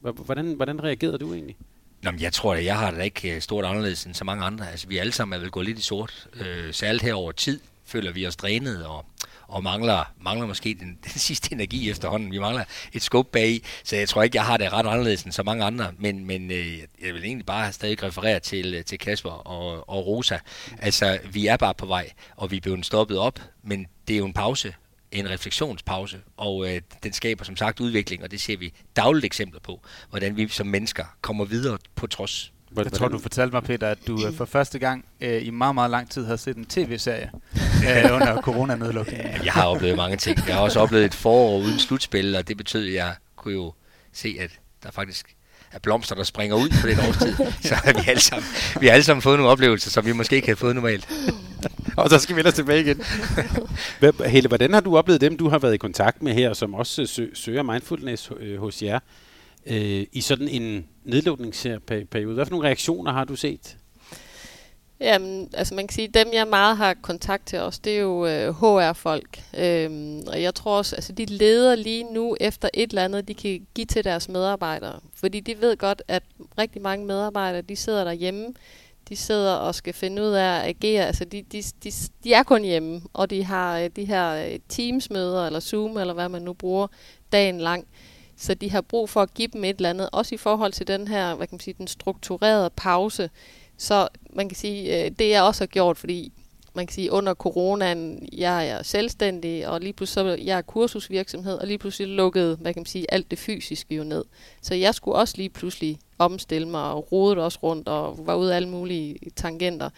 hvordan, hvordan reagerede du egentlig? Nå, men jeg tror at jeg har det ikke øh, stort anderledes end så mange andre. Altså, vi alle sammen er vel gået lidt i sort. Øh, særligt her over tid føler vi os drænet og, og mangler, mangler måske den, [LAUGHS] den sidste energi efterhånden. Vi mangler et skub bag så jeg tror ikke, jeg har det ret anderledes end så mange andre. Men, men øh, jeg vil egentlig bare stadig referere til, øh, til Kasper og, og Rosa. Altså, vi er bare på vej, og vi er blevet stoppet op, men det er jo en pause, en refleksionspause, og øh, den skaber som sagt udvikling, og det ser vi dagligt eksempler på, hvordan vi som mennesker kommer videre på trods. Jeg tror, du fortalte mig, Peter, at du øh, for første gang øh, i meget, meget lang tid har set en tv-serie [LAUGHS] øh, under coronanedlukningen. Jeg har oplevet mange ting. Jeg har også oplevet et forår uden slutspil, og det betød, at jeg kunne jo se, at der faktisk er blomster, der springer ud på den årstid. [LAUGHS] Så vi har alle sammen, vi har alle sammen fået nogle oplevelser, som vi måske ikke har fået normalt. [LAUGHS] og så skal vi ellers tilbage igen. [LAUGHS] Helle, hvordan har du oplevet dem, du har været i kontakt med her, som også sø- søger mindfulness øh, hos jer, øh, i sådan en nedlukningsperiode? Hvad for nogle reaktioner har du set? Jamen, altså man kan sige, dem jeg meget har kontakt til os, det er jo øh, HR-folk. Øhm, og jeg tror også, altså de leder lige nu efter et eller andet, de kan give til deres medarbejdere. Fordi de ved godt, at rigtig mange medarbejdere, de sidder derhjemme, de sidder og skal finde ud af at agere. Altså de, de, de, de er kun hjemme, og de har øh, de her øh, Teams-møder, eller Zoom, eller hvad man nu bruger, dagen lang. Så de har brug for at give dem et eller andet, også i forhold til den her, hvad kan man sige, den strukturerede pause. Så man kan sige, øh, det jeg også har gjort, fordi man kan sige, under coronaen, jeg er selvstændig, og lige pludselig så jeg er kursusvirksomhed, og lige pludselig lukkede, hvad kan man sige, alt det fysiske jo ned. Så jeg skulle også lige pludselig omstille mig, og rode også rundt, og var ude af alle mulige tangenter.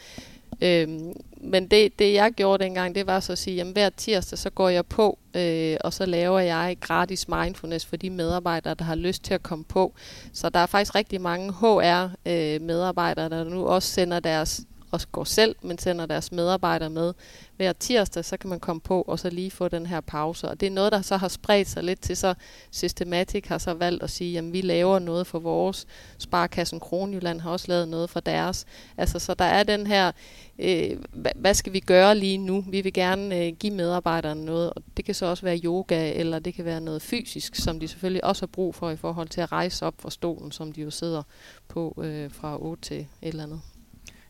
Øhm, men det, det jeg gjorde dengang, det var så at sige, at hver tirsdag så går jeg på, øh, og så laver jeg gratis mindfulness for de medarbejdere, der har lyst til at komme på. Så der er faktisk rigtig mange HR-medarbejdere, øh, der nu også sender deres og går selv, men sender deres medarbejdere med hver tirsdag, så kan man komme på og så lige få den her pause. Og det er noget, der så har spredt sig lidt til, så Systematic har så valgt at sige, at vi laver noget for vores. Sparkassen Kronjylland har også lavet noget for deres. Altså, så der er den her, øh, hvad skal vi gøre lige nu? Vi vil gerne øh, give medarbejderne noget, og det kan så også være yoga, eller det kan være noget fysisk, som de selvfølgelig også har brug for i forhold til at rejse op fra stolen, som de jo sidder på øh, fra 8 til et eller andet.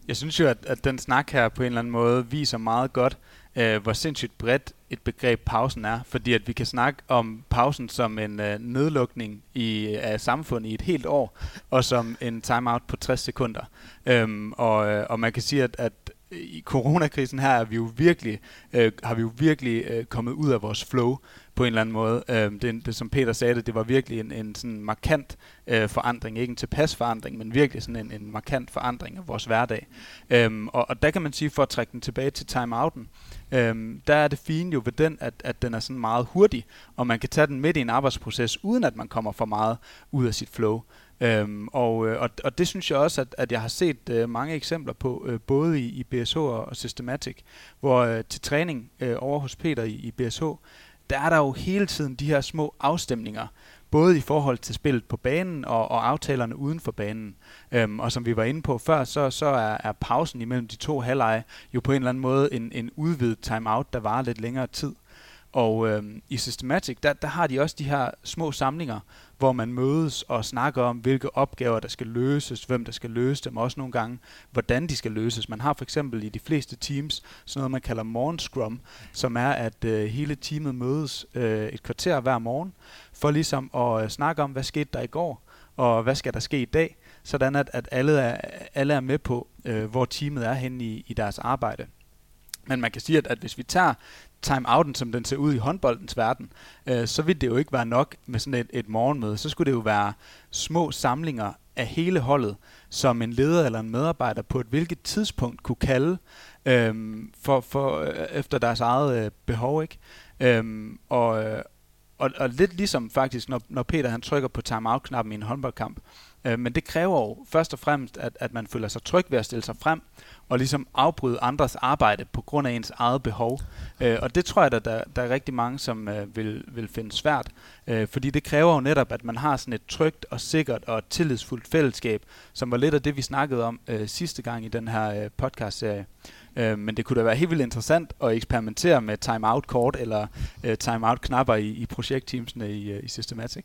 Jeg synes jo, at, at den snak her på en eller anden måde viser meget godt, øh, hvor sindssygt bredt et begreb pausen er. Fordi at vi kan snakke om pausen som en øh, nedlukning i, af samfundet i et helt år, og som en timeout på 60 sekunder. Øhm, og, øh, og man kan sige, at, at i coronakrisen her er vi jo virkelig, øh, har vi jo virkelig øh, kommet ud af vores flow på en eller anden måde. Øh, det, det, som Peter sagde det, det var virkelig en, en sådan markant øh, forandring. Ikke en tilpas forandring, men virkelig sådan en, en markant forandring af vores hverdag. Øh, og, og der kan man sige, for at trække den tilbage til timeouten, øhm, der er det fine jo ved den, at, at den er sådan meget hurtig, og man kan tage den midt i en arbejdsproces, uden at man kommer for meget ud af sit flow. Øhm, og, øh, og, og det synes jeg også, at, at jeg har set øh, mange eksempler på, øh, både i, i BSH og, og Systematic, hvor øh, til træning øh, over hos Peter i, i BSH, der er der jo hele tiden de her små afstemninger, både i forhold til spillet på banen og, og aftalerne uden for banen. Øhm, og som vi var inde på før, så, så er, er pausen imellem de to halvleje jo på en eller anden måde en, en udvidet timeout, der varer lidt længere tid. Og øhm, i Systematic, der, der har de også de her små samlinger, hvor man mødes og snakker om, hvilke opgaver, der skal løses, hvem der skal løse dem, og også nogle gange, hvordan de skal løses. Man har for eksempel i de fleste teams sådan noget, man kalder morgenscrum, som er, at øh, hele teamet mødes øh, et kvarter hver morgen, for ligesom at øh, snakke om, hvad skete der i går, og hvad skal der ske i dag, sådan at, at alle, er, alle er med på, øh, hvor teamet er henne i, i deres arbejde. Men man kan sige, at, at hvis vi tager timeouten, som den ser ud i håndboldens verden, øh, så ville det jo ikke være nok med sådan et, et morgenmøde. Så skulle det jo være små samlinger af hele holdet, som en leder eller en medarbejder på et hvilket tidspunkt kunne kalde øh, for, for, øh, efter deres eget øh, behov. ikke. Øh, og, øh, og, og lidt ligesom faktisk, når, når Peter han trykker på timeout-knappen i en håndboldkamp, øh, men det kræver jo først og fremmest, at, at man føler sig tryg ved at stille sig frem, og ligesom afbryde andres arbejde på grund af ens eget behov. Øh, og det tror jeg, at der, der er rigtig mange, som øh, vil, vil finde svært, øh, fordi det kræver jo netop, at man har sådan et trygt og sikkert og tillidsfuldt fællesskab, som var lidt af det, vi snakkede om øh, sidste gang i den her øh, podcast-serie. Øh, men det kunne da være helt vildt interessant at eksperimentere med timeout-kort eller øh, timeout-knapper i, i projektteamsene i, øh, i Systematic.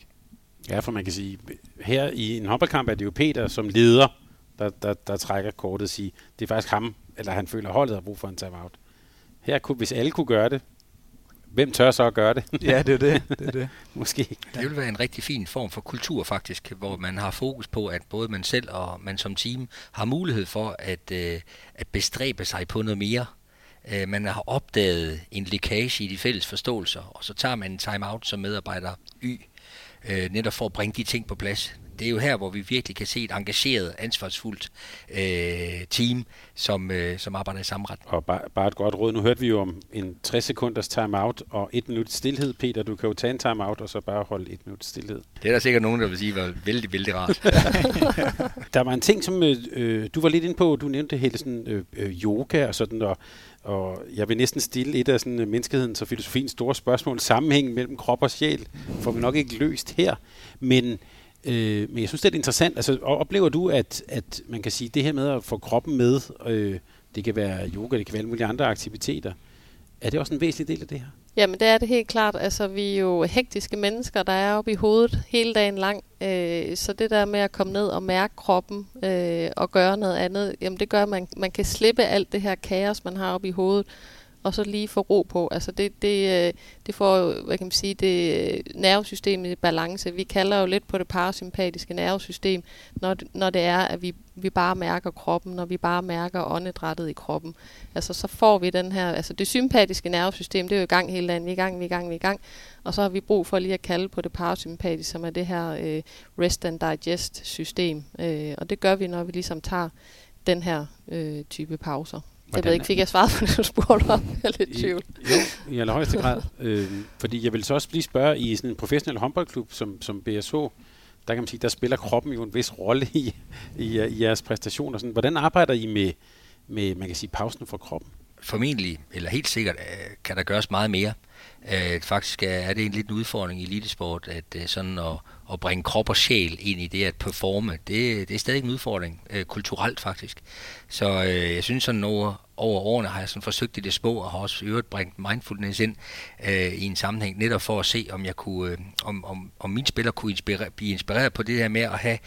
Ja, for man kan sige, her i en håndboldkamp er det jo Peter som leder, der, der, der trækker kortet og siger, det er faktisk ham, eller han føler, holdet har brug for en timeout. Her kunne, hvis alle kunne gøre det, hvem tør så at gøre det? ja, det er det. [LAUGHS] det, er det. Måske. Det vil være en rigtig fin form for kultur faktisk, hvor man har fokus på, at både man selv og man som team har mulighed for at, øh, at bestræbe sig på noget mere. Øh, man har opdaget en lækage i de fælles forståelser, og så tager man en time-out som medarbejder Y, øh, netop for at bringe de ting på plads det er jo her, hvor vi virkelig kan se et engageret, ansvarsfuldt øh, team, som, øh, som arbejder i samme ret. Og bare, bare et godt råd. Nu hørte vi jo om en 60 sekunders timeout og et minut stillhed. Peter, du kan jo tage en timeout og så bare holde et minut stillhed. Det er der sikkert nogen, der vil sige var vældig, vældig rart. [LAUGHS] [LAUGHS] der var en ting, som øh, øh, du var lidt inde på. Du nævnte hele sådan øh, øh, yoga og sådan, og, og jeg vil næsten stille et af sådan, øh, menneskehedens og filosofiens store spørgsmål. Sammenhængen mellem krop og sjæl får vi nok ikke løst her. Men Øh, men jeg synes, det er interessant. Altså, oplever du, at, at man kan sige, det her med at få kroppen med, øh, det kan være yoga, det kan være alle mulige andre aktiviteter, er det også en væsentlig del af det her? Jamen, det er det helt klart. Altså, vi er jo hektiske mennesker, der er oppe i hovedet hele dagen lang. Øh, så det der med at komme ned og mærke kroppen øh, og gøre noget andet, jamen det gør, at man, man kan slippe alt det her kaos, man har oppe i hovedet og så lige få ro på. Altså det, det, øh, det får jo, hvad kan man sige, det øh, nervesystem nervesystemet i balance. Vi kalder jo lidt på det parasympatiske nervesystem, når, når det er, at vi, vi bare mærker kroppen, når vi bare mærker åndedrættet i kroppen. Altså så får vi den her, altså det sympatiske nervesystem, det er jo i gang hele tiden, vi er i gang, vi er i gang, vi er i gang. Og så har vi brug for lige at kalde på det parasympatiske, som er det her øh, rest and digest system. Øh, og det gør vi, når vi ligesom tager den her øh, type pauser. Jeg ved ikke, fik jeg svaret på det, du spurgte om? Jeg er lidt i tvivl. Jo, i allerhøjeste grad. øh, fordi jeg vil så også lige spørge, i sådan en professionel håndboldklub som, som BSH, der kan man sige, der spiller kroppen jo en vis rolle i, i, i jeres præstationer. Sådan, hvordan arbejder I med, med, man kan sige, pausen for kroppen? Formentlig, eller helt sikkert, øh, kan der gøres meget mere. Øh, faktisk er det en lidt en udfordring i elitesport, at øh, sådan at, at bringe krop og sjæl ind i det at performe, det, det er stadig en udfordring, øh, kulturelt faktisk. Så øh, jeg synes sådan over, over årene har jeg sådan forsøgt i det små, og har også i øvrigt bringt mindfulness ind øh, i en sammenhæng, netop for at se, om jeg kunne, øh, om, om, om mine spillere kunne inspirere, blive inspireret på det her med at have,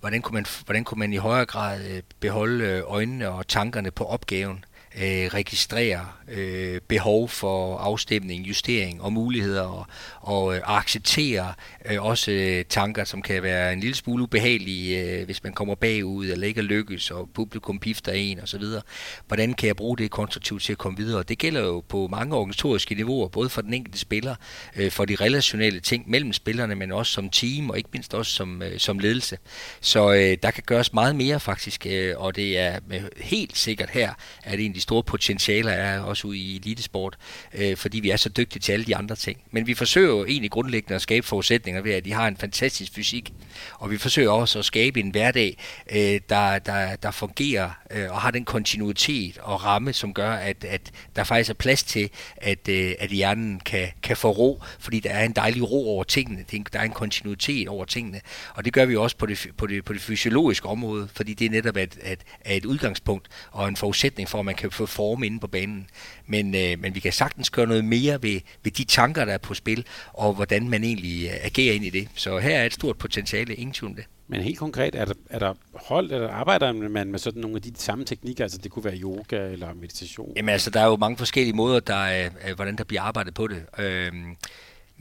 hvordan kunne man, hvordan kunne man i højere grad øh, beholde øh, øjnene og tankerne på opgaven, øh, registrere øh, behov for afstemning, justering og muligheder og, og øh, acceptere øh, også øh, tanker, som kan være en lille smule ubehagelige, øh, hvis man kommer bagud eller ikke lykkes, og publikum pifter en osv. Hvordan kan jeg bruge det konstruktivt til at komme videre? Det gælder jo på mange organisatoriske niveauer, både for den enkelte spiller, øh, for de relationelle ting mellem spillerne, men også som team og ikke mindst også som, øh, som ledelse. Så øh, der kan gøres meget mere faktisk, øh, og det er med, helt sikkert her, at en af de store potentialer er også ude i elitesport, øh, fordi vi er så dygtige til alle de andre ting. Men vi forsøger jo egentlig grundlæggende at skabe forudsætninger ved, at de har en fantastisk fysik, og vi forsøger også at skabe en hverdag, øh, der, der, der fungerer øh, og har den kontinuitet og ramme, som gør, at, at der faktisk er plads til, at, øh, at hjernen kan, kan få ro, fordi der er en dejlig ro over tingene, der er en kontinuitet over tingene, og det gør vi også på det, på det, på det fysiologiske område, fordi det er netop at, at, at et udgangspunkt og en forudsætning for, at man kan få form inde på banen. Men, øh, men vi kan sagtens gøre noget mere ved, ved de tanker, der er på spil, og hvordan man egentlig øh, agerer ind i det. Så her er et stort potentiale, ingen tvivl det. Men helt konkret, er der, er der hold, eller arbejder man med sådan nogle af de samme teknikker? Altså det kunne være yoga eller meditation? Jamen altså, der er jo mange forskellige måder, der er, hvordan der bliver arbejdet på det. Øhm,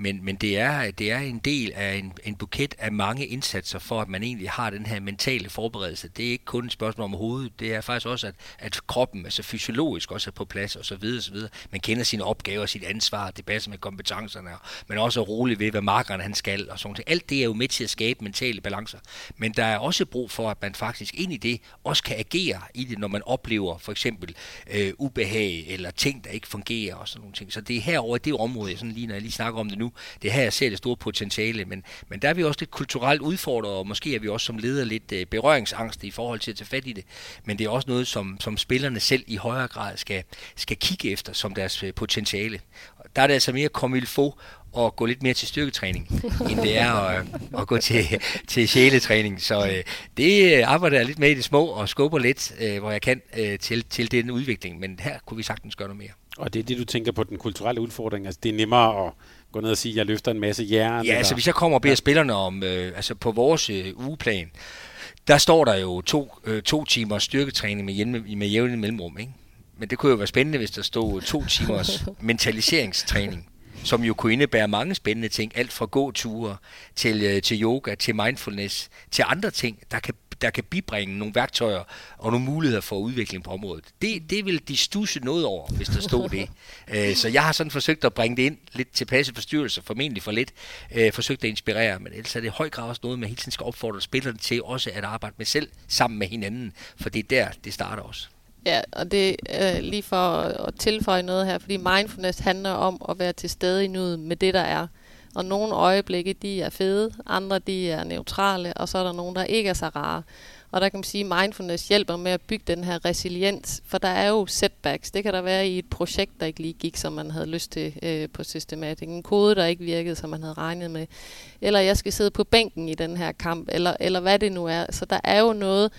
men, men det, er, det er en del af en, en buket af mange indsatser for, at man egentlig har den her mentale forberedelse. Det er ikke kun et spørgsmål om hovedet, det er faktisk også, at, at kroppen, altså fysiologisk, også er på plads og så videre, og så videre. Man kender sine opgaver, sit ansvar, det passer med kompetencerne, men også er rolig ved, hvad markeren han skal og sådan noget. Alt det er jo med til at skabe mentale balancer. Men der er også brug for, at man faktisk ind i det også kan agere i det, når man oplever for eksempel øh, ubehag eller ting, der ikke fungerer og sådan nogle ting. Så det er herover det område, sådan lige når jeg lige snakker om det nu, det er her, jeg ser det store potentiale, men, men der er vi også lidt kulturelt udfordret, og måske er vi også som leder lidt øh, berøringsangst i forhold til at tage fat i det. Men det er også noget, som, som spillerne selv i højere grad skal, skal kigge efter som deres øh, potentiale. Der er det altså mere komme få og gå lidt mere til styrketræning, end det er at, øh, at gå til, til sjæletræning. Så øh, det øh, arbejder jeg lidt med i det små og skubber lidt, øh, hvor jeg kan, øh, til, til den udvikling. Men her kunne vi sagtens gøre noget mere. Og det er det, du tænker på den kulturelle udfordring. Altså, det er nemmere at gå ned og sige, at jeg løfter en masse jern? Ja, eller? altså hvis jeg kommer og beder ja. spillerne om, øh, altså på vores øh, ugeplan, der står der jo to, øh, to timers styrketræning med, jævne, med jævne mellemrum, ikke? Men det kunne jo være spændende, hvis der stod to timers [LAUGHS] mentaliseringstræning som jo kunne indebære mange spændende ting, alt fra gåture til, øh, til yoga, til mindfulness, til andre ting, der kan der kan bibringe nogle værktøjer og nogle muligheder for udvikling på området. Det, det vil de stusse noget over, hvis der stod det. [LAUGHS] Øh, så jeg har sådan forsøgt at bringe det ind lidt til passe forstyrrelse, formentlig for lidt, øh, forsøgt at inspirere, men ellers er det i høj grad også noget, man hele tiden skal opfordre spillerne til også at arbejde med selv, sammen med hinanden, for det er der, det starter også. Ja, og det er øh, lige for at tilføje noget her, fordi mindfulness handler om at være til stede i nuet med det, der er. Og nogle øjeblikke, de er fede, andre de er neutrale, og så er der nogle, der ikke er så rare. Og der kan man sige, at mindfulness hjælper med at bygge den her resiliens, for der er jo setbacks. Det kan der være i et projekt, der ikke lige gik, som man havde lyst til øh, på systematik. En kode, der ikke virkede, som man havde regnet med. Eller jeg skal sidde på bænken i den her kamp, eller, eller hvad det nu er. Så der er jo noget,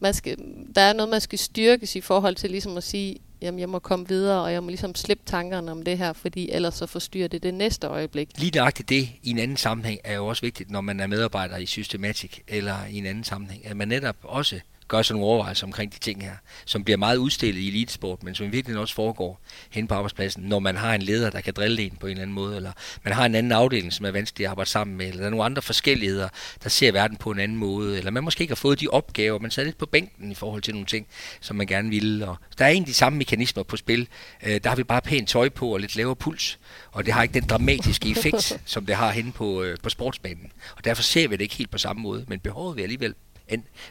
man skal, der er noget, man skal styrkes i forhold til ligesom at sige, jamen jeg må komme videre, og jeg må ligesom slippe tankerne om det her, fordi ellers så forstyrrer det det næste øjeblik. Lige nøjagtigt det i en anden sammenhæng er jo også vigtigt, når man er medarbejder i systematik eller i en anden sammenhæng, at man netop også gør sig nogle overvejelser omkring de ting her, som bliver meget udstillet i elitesport, men som virkelig også foregår hen på arbejdspladsen, når man har en leder, der kan drille en på en eller anden måde, eller man har en anden afdeling, som er vanskelig at arbejde sammen med, eller der er nogle andre forskelligheder, der ser verden på en anden måde, eller man måske ikke har fået de opgaver, man sad lidt på bænken i forhold til nogle ting, som man gerne ville. Og der er egentlig de samme mekanismer på spil. Øh, der har vi bare pænt tøj på og lidt lavere puls, og det har ikke den dramatiske effekt, [LAUGHS] som det har henne på, øh, på sportsbanen. Og derfor ser vi det ikke helt på samme måde, men behovet vil alligevel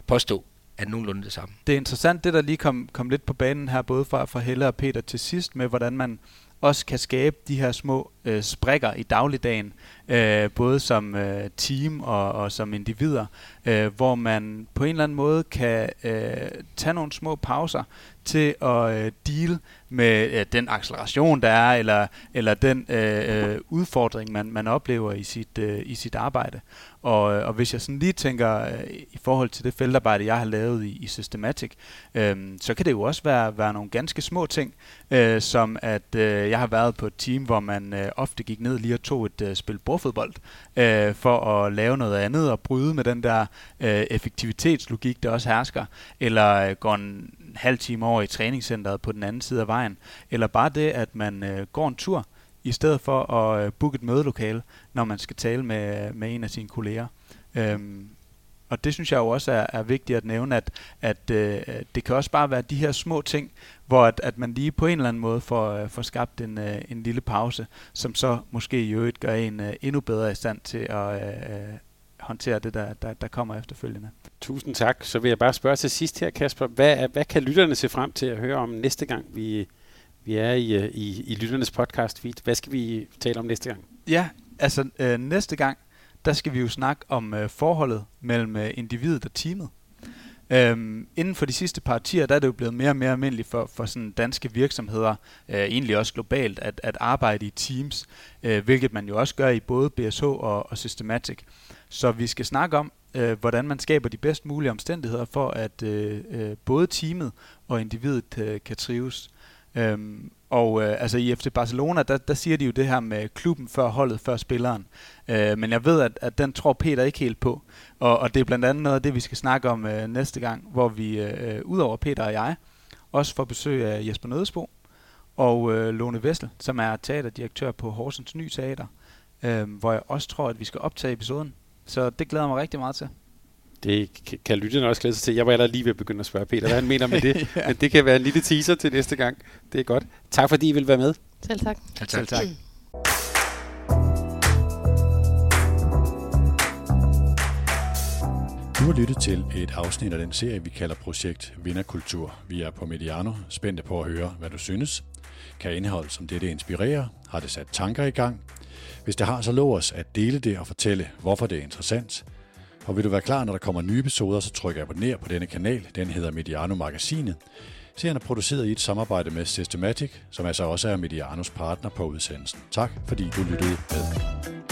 påstå er nogenlunde det samme. Det er interessant, det der lige kom, kom lidt på banen her, både fra, fra Helle og Peter til sidst, med hvordan man også kan skabe de her små øh, sprækker i dagligdagen, øh, både som øh, team og, og som individer, øh, hvor man på en eller anden måde kan øh, tage nogle små pauser til at øh, deal med øh, den acceleration, der er, eller, eller den øh, øh, udfordring, man, man oplever i sit, øh, i sit arbejde. Og, øh, og hvis jeg sådan lige tænker øh, i forhold til det feltarbejde, jeg har lavet i, i Systematic, øh, så kan det jo også være, være nogle ganske små ting, øh, som at øh, jeg har været på et team, hvor man øh, ofte gik ned lige og tog et øh, spil bordfodbold, øh, for at lave noget andet og bryde med den der øh, effektivitetslogik, der også hersker, eller øh, går en halv time over i træningscenteret på den anden side af vejen, eller bare det, at man øh, går en tur, i stedet for at øh, booke et mødelokale, når man skal tale med, øh, med en af sine kolleger. Øhm, og det synes jeg jo også er, er vigtigt at nævne, at, at øh, det kan også bare være de her små ting, hvor at, at man lige på en eller anden måde får, øh, får skabt en, øh, en lille pause, som så måske i øvrigt gør en øh, endnu bedre i stand til at øh, øh håndtere det, der, der, der kommer efterfølgende. Tusind tak. Så vil jeg bare spørge til sidst her, Kasper. Hvad, hvad kan lytterne se frem til at høre om næste gang, vi, vi er i, øh, i, i lytternes podcast feed? Hvad skal vi tale om næste gang? Ja, altså øh, næste gang, der skal vi jo snakke om øh, forholdet mellem øh, individet og teamet. Øhm, inden for de sidste par årtier, der er det jo blevet mere og mere almindeligt for, for sådan danske virksomheder, øh, egentlig også globalt, at, at arbejde i teams, øh, hvilket man jo også gør i både BSH og, og Systematic. Så vi skal snakke om, øh, hvordan man skaber de bedst mulige omstændigheder for, at øh, øh, både teamet og individet øh, kan trives. Øhm, og øh, altså i FC Barcelona, der, der siger de jo det her med klubben før holdet, før spilleren. Øh, men jeg ved, at, at den tror Peter ikke helt på. Og, og det er blandt andet noget af det, vi skal snakke om øh, næste gang, hvor vi, øh, øh udover Peter og jeg, også får besøg af Jesper Nødesbo og øh, Lone Vessel, som er teaterdirektør på Horsens Ny Teater, øh, hvor jeg også tror, at vi skal optage episoden. Så det glæder mig rigtig meget til. Det kan lytterne også glæde sig til. Jeg var allerede lige ved at begynde at spørge Peter, hvad han mener med det. [LAUGHS] ja. Men det kan være en lille teaser til næste gang. Det er godt. Tak fordi I vil være med. Selv tak. Selv tak. Selv tak. Du har lyttet til et afsnit af den serie, vi kalder Projekt Vinderkultur. Vi er på Mediano, spændte på at høre, hvad du synes. Kan indhold som dette inspirere? Har det sat tanker i gang? Hvis det har, så lov os at dele det og fortælle, hvorfor det er interessant. Og vil du være klar, når der kommer nye episoder, så tryk abonner på denne kanal. Den hedder Mediano Magasinet. Serien er produceret i et samarbejde med Systematic, som altså også er Medianos partner på udsendelsen. Tak fordi du lyttede med.